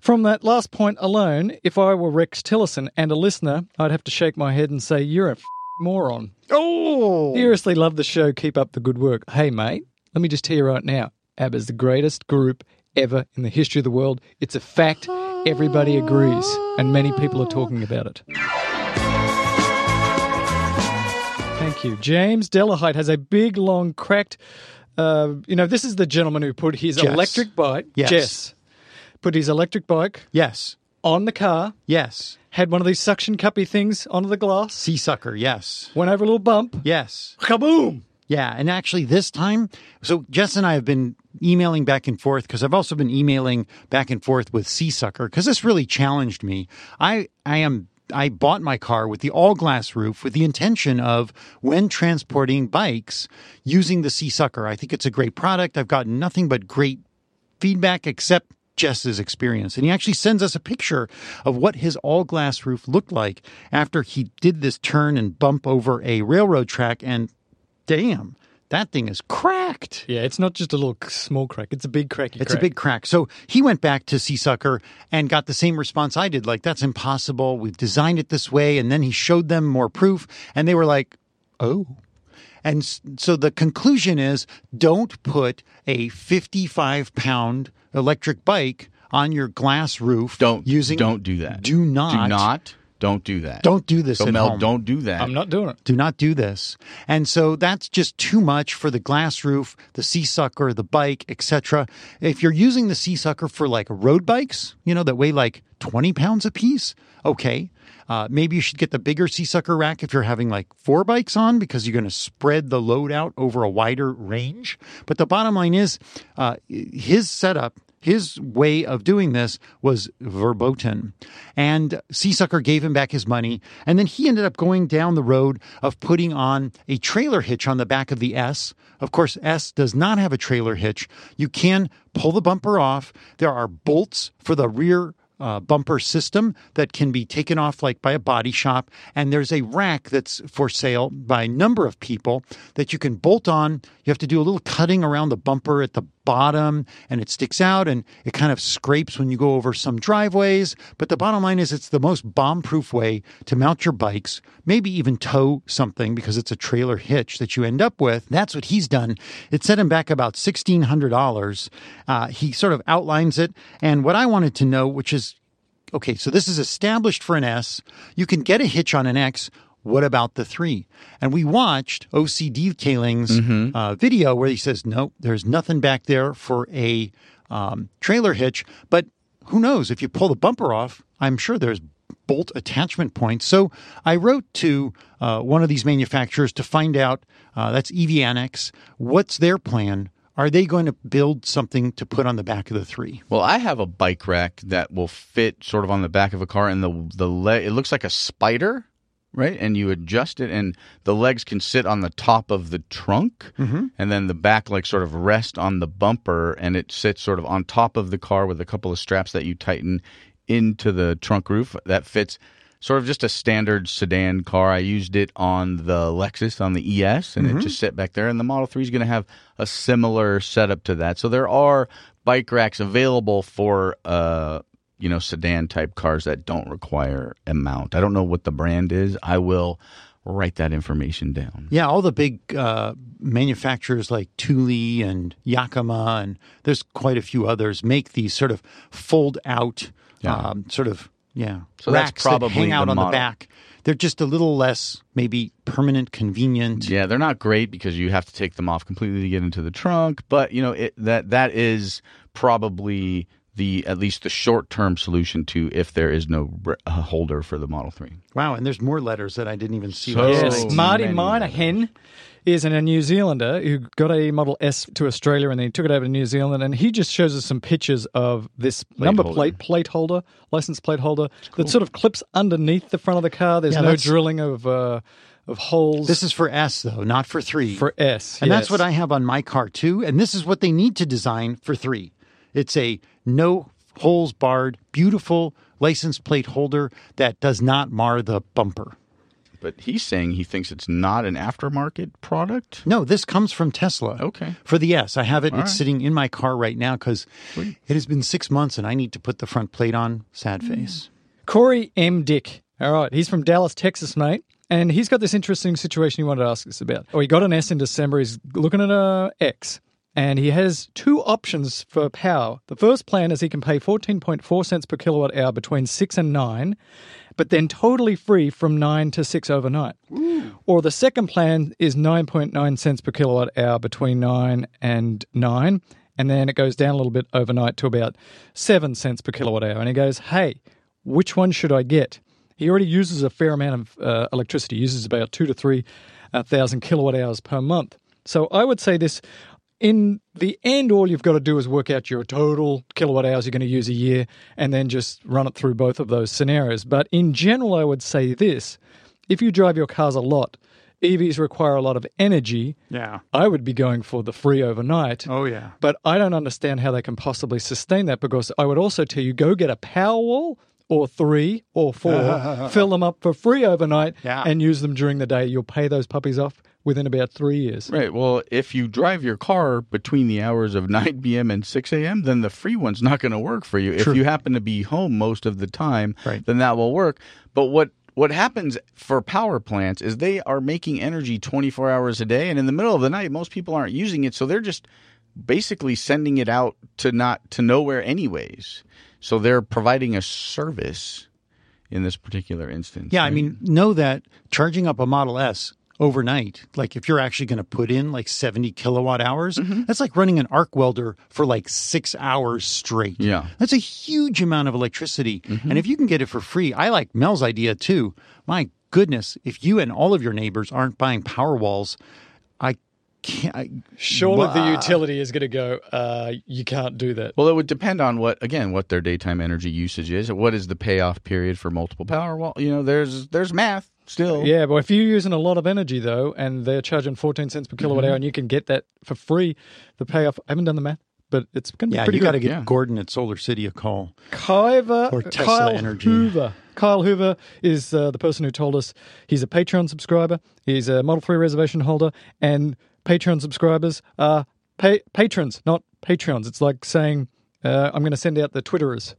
S5: From that last point alone, if I were Rex Tillerson and a listener, I'd have to shake my head and say, You're a f- moron.
S3: Oh,
S5: Seriously, love the show. Keep up the good work. Hey, mate, let me just tell you right now ABBA's the greatest group ever in the history of the world. It's a fact. Everybody agrees, and many people are talking about it. Thank you. James Delahite has a big, long, cracked. Uh, you know, this is the gentleman who put his
S3: Jess.
S5: electric bike,
S3: Yes.
S5: Jess, put his electric bike
S3: yes,
S5: on the car,
S3: yes.
S5: had one of these suction cuppy things onto the glass,
S3: Sea sucker, yes,
S5: went over a little bump,
S3: yes.
S5: kaboom!
S3: Yeah, and actually this time, so Jess and I have been emailing back and forth because I've also been emailing back and forth with Seasucker because this really challenged me. I I am I bought my car with the all glass roof with the intention of when transporting bikes using the Seasucker. I think it's a great product. I've gotten nothing but great feedback except Jess's experience. And he actually sends us a picture of what his all glass roof looked like after he did this turn and bump over a railroad track. And damn, that thing is cracked.
S5: Yeah, it's not just a little small crack; it's a big cracky.
S3: It's
S5: crack.
S3: a big crack. So he went back to Seasucker and got the same response I did. Like, that's impossible. We've designed it this way. And then he showed them more proof, and they were like, oh. And so the conclusion is don't put a 55 pound electric bike on your glass roof.
S1: Don't
S3: using
S1: Don't do that.
S3: Do not.
S1: Do not. Don't do that.
S3: Don't do this
S1: So
S3: at
S1: Mel,
S3: home.
S1: don't do that.
S5: I'm not doing it.
S3: Do not do this. And so that's just too much for the glass roof, the SeaSucker, the bike, etc. If you're using the SeaSucker for like road bikes, you know, that weigh like 20 pounds a piece, okay. Uh, maybe you should get the bigger SeaSucker rack if you're having like four bikes on because you're going to spread the load out over a wider range. But the bottom line is uh, his setup his way of doing this was verboten. And Seasucker gave him back his money. And then he ended up going down the road of putting on a trailer hitch on the back of the S. Of course, S does not have a trailer hitch. You can pull the bumper off. There are bolts for the rear uh, bumper system that can be taken off like by a body shop and there's a rack that's for sale by a number of people that you can bolt on you have to do a little cutting around the bumper at the bottom and it sticks out and it kind of scrapes when you go over some driveways but the bottom line is it's the most bomb proof way to mount your bikes maybe even tow something because it's a trailer hitch that you end up with that's what he's done it set him back about $1600 uh, he sort of outlines it and what i wanted to know which is okay, so this is established for an S. You can get a hitch on an X. What about the three? And we watched OC Detailing's uh, video where he says, no, there's nothing back there for a um, trailer hitch. But who knows? If you pull the bumper off, I'm sure there's bolt attachment points. So I wrote to uh, one of these manufacturers to find out uh, that's EV Annex. What's their plan? Are they going to build something to put on the back of the three?
S1: Well, I have a bike rack that will fit sort of on the back of a car, and the the leg it looks like a spider, right? And you adjust it, and the legs can sit on the top of the trunk,
S3: Mm-hmm.
S1: and then the back like sort of rest on the bumper, and it sits sort of on top of the car with a couple of straps that you tighten into the trunk roof that fits. Sort of just a standard sedan car. I used it on the Lexus on the ES, and
S3: Mm-hmm.
S1: it just sat back there. And the Model Three is going to have a similar setup to that. So there are bike racks available for uh you know sedan type cars that don't require a mount. I don't know what the brand is. I will write that information down.
S3: Yeah, all the big uh, manufacturers like Thule and Yakima, and there's quite a few others, make these sort of fold out, um, sort of yeah,
S1: So that's
S3: racks that
S1: probably
S3: hang out
S1: the
S3: on
S1: model.
S3: the back. They're just a little less maybe permanent, convenient.
S1: Yeah, they're not great because you have to take them off completely to get into the trunk. But you know it, that that is probably the at least the short term solution to if there is no r- uh, holder for the Model Three.
S3: Wow, and there's more letters that I didn't even see.
S1: So-
S3: last
S5: Yes,
S3: night.
S5: Marty
S1: many
S5: Minahan is a New Zealander who got a Model S to Australia and then he took it over to New Zealand and he just shows us some pictures of this number
S1: holder.
S5: plate, plate holder, license plate holder that sort of clips underneath the front of the car. There's
S3: Yeah,
S5: no
S3: that's-
S5: drilling of uh, of holes
S3: This is for S though, not for three.
S5: for S.
S3: And that's what I have on my car too. And this is what they need to design for three. It's a no holes barred, beautiful license plate holder that does not mar the bumper.
S1: But he's saying he thinks it's not an aftermarket product.
S3: No, this comes from Tesla.
S1: Okay.
S3: For the S, I have it.
S1: All
S3: it's
S1: right.
S3: sitting in my car right now because it has been six months and I need to put the front plate on. Sad hmm. face.
S5: Corey M. Dick. All right, he's from Dallas, Texas, mate. And he's got this interesting situation he wanted to ask us about. Oh, he got an S in December. He's looking at a X. And he has two options for power. The first plan is he can pay 14.4 cents per kilowatt hour between 6 and 9, but then totally free from 9 to 6 overnight. Or the second plan is 9.9 cents per kilowatt hour between 9 and 9, and then it goes down a little bit overnight to about 7 cents per kilowatt hour. And he goes, hey, which one should I get? He already uses a fair amount of uh, electricity, he uses about two to three uh, thousand kilowatt hours per month. So I would say this in the end, all you've got to do is work out your total kilowatt hours you're going to use a year and then just run it through both of those scenarios. But in general, I would say this if you drive your cars a lot, EVs require a lot of energy.
S3: Yeah.
S5: I would be going for the free overnight.
S3: Oh, yeah.
S5: But I don't understand how they can possibly sustain that because I would also tell you go get a Powerwall or three or four, <laughs> fill them up for free overnight,
S3: Yeah.
S5: and use them during the day. You'll pay those puppies off within about three years.
S1: Right. Well, if you drive your car between the hours of 9 p.m. and 6 a.m., then the free one's not going to work for you. If you happen to be home most of the time,
S3: Right.
S1: then that will work. But what what happens for power plants is they are making energy 24 hours a day, and in the middle of the night, most people aren't using it, so they're just basically sending it out to not to nowhere anyways. So they're providing a service in this particular instance.
S3: Yeah, I mean, know that charging up a Model S overnight, like if you're actually going to put in like 70 kilowatt hours,
S1: Mm-hmm.
S3: that's like running an arc welder for like six hours straight.
S1: Yeah. Mm-hmm.
S3: That's a huge amount of electricity. And if you can get it for free, I like Mel's idea too. My goodness, if you and all of your neighbors aren't buying Powerwalls, I. I,
S5: Surely the utility is going to go, uh, you can't do that.
S1: Well, it would depend on what again what their daytime energy usage is. What is the payoff period for multiple Powerwall? You know, there's there's math still.
S5: Yeah, but if you're using a lot of energy though, and they're charging 14 cents per kilowatt
S3: Mm-hmm.
S5: hour, and you can get that for free, the payoff. I haven't done the math, but it's going to be
S3: yeah,
S5: pretty
S3: you got to
S5: good.
S3: get
S1: yeah.
S3: Gordon at SolarCity a call.
S5: Kyver,
S3: Or Tesla
S5: Kyle
S3: Energy.
S5: Hoover. Kyle Hoover is uh, the person who told us he's a Patreon subscriber. He's a Model 3 reservation holder, and Patreon subscribers are pa- patrons, not Patreons. It's like saying, uh, I'm going to send out the Twitterers.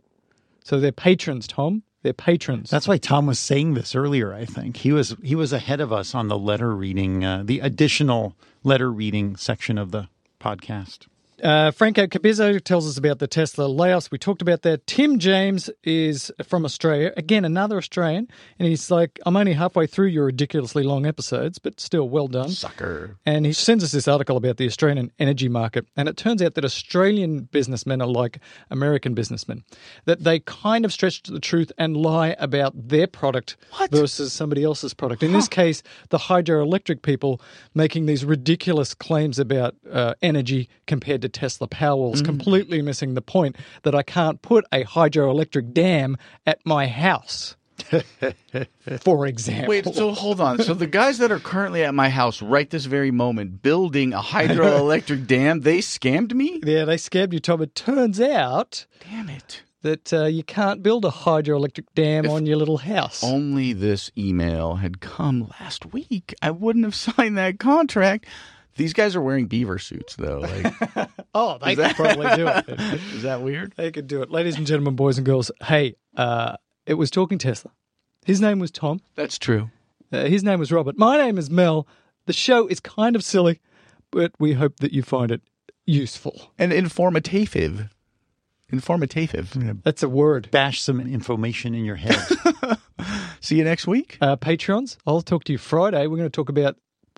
S5: So they're patrons, Tom. They're patrons.
S3: That's why Tom was saying this earlier. I think he was he was ahead of us on the letter reading, uh, the additional letter reading section of the podcast.
S5: Uh, Franco Cabizzo tells us about the Tesla layoffs. We talked about that. Tim James is from Australia. Again, another Australian. And he's like, I'm only halfway through your ridiculously long episodes, but still well done.
S1: Sucker.
S5: And he sends us this article about the Australian energy market. And it turns out that Australian businessmen are like American businessmen, that they kind of stretch to the truth and lie about their product versus somebody else's product. In this case, the hydroelectric people making these ridiculous claims about uh, energy compared to Tesla Powerwalls, completely missing the point that I can't put a hydroelectric dam at my house. <laughs> For example.
S1: Wait, so hold on. So the guys that are currently at my house right this very moment building a hydroelectric <laughs> dam, they scammed me?
S5: Yeah, they scammed you, Tom. It turns out
S1: Damn it.
S5: that uh, you can't build a hydroelectric dam on your little house.
S1: Only this email had come last week. I wouldn't have signed that contract. These guys are wearing beaver suits though. Like <laughs>
S5: Oh, they could probably do it. <laughs>
S1: is that weird?
S5: They could do it. Ladies and gentlemen, boys and girls, hey, uh, it was Talking Tesla. His name was Tom.
S1: That's true.
S5: Uh, his name was Robert. My name is Mel. The show is kind of silly, but we hope that you find it useful.
S1: And informative. Informative.
S5: That's a word.
S3: Bash some information in your head. <laughs>
S1: See you next week.
S5: Uh, Patrons, I'll talk to you Friday. We're going to talk about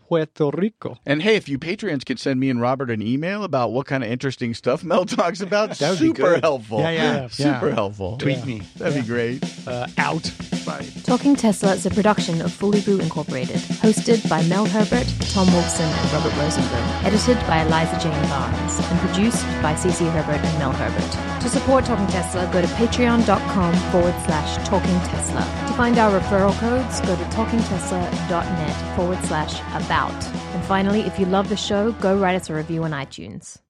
S5: Puerto Rico.
S1: And hey, if you Patreons could send me and Robert an email about what kind of interesting stuff <laughs> Mel talks about,
S3: That would
S1: super
S3: good.
S1: helpful.
S3: Yeah, yeah, <laughs>
S1: super
S3: yeah.
S1: helpful.
S3: Tweet me.
S1: That'd be great.
S5: Uh, out. Bye.
S7: Talking Tesla is a production of Fully Brew Incorporated, hosted by Mel Herbert, Tom Wolfson, and Robert Rosenblum, edited by Eliza Jane Barnes, and produced by CC Herbert and Mel Herbert. To support Talking Tesla, go to patreon.com forward slash talking Tesla. To find our referral codes, go to talkingtesla.net forward slash about. And finally, if you love the show, go write us a review on iTunes.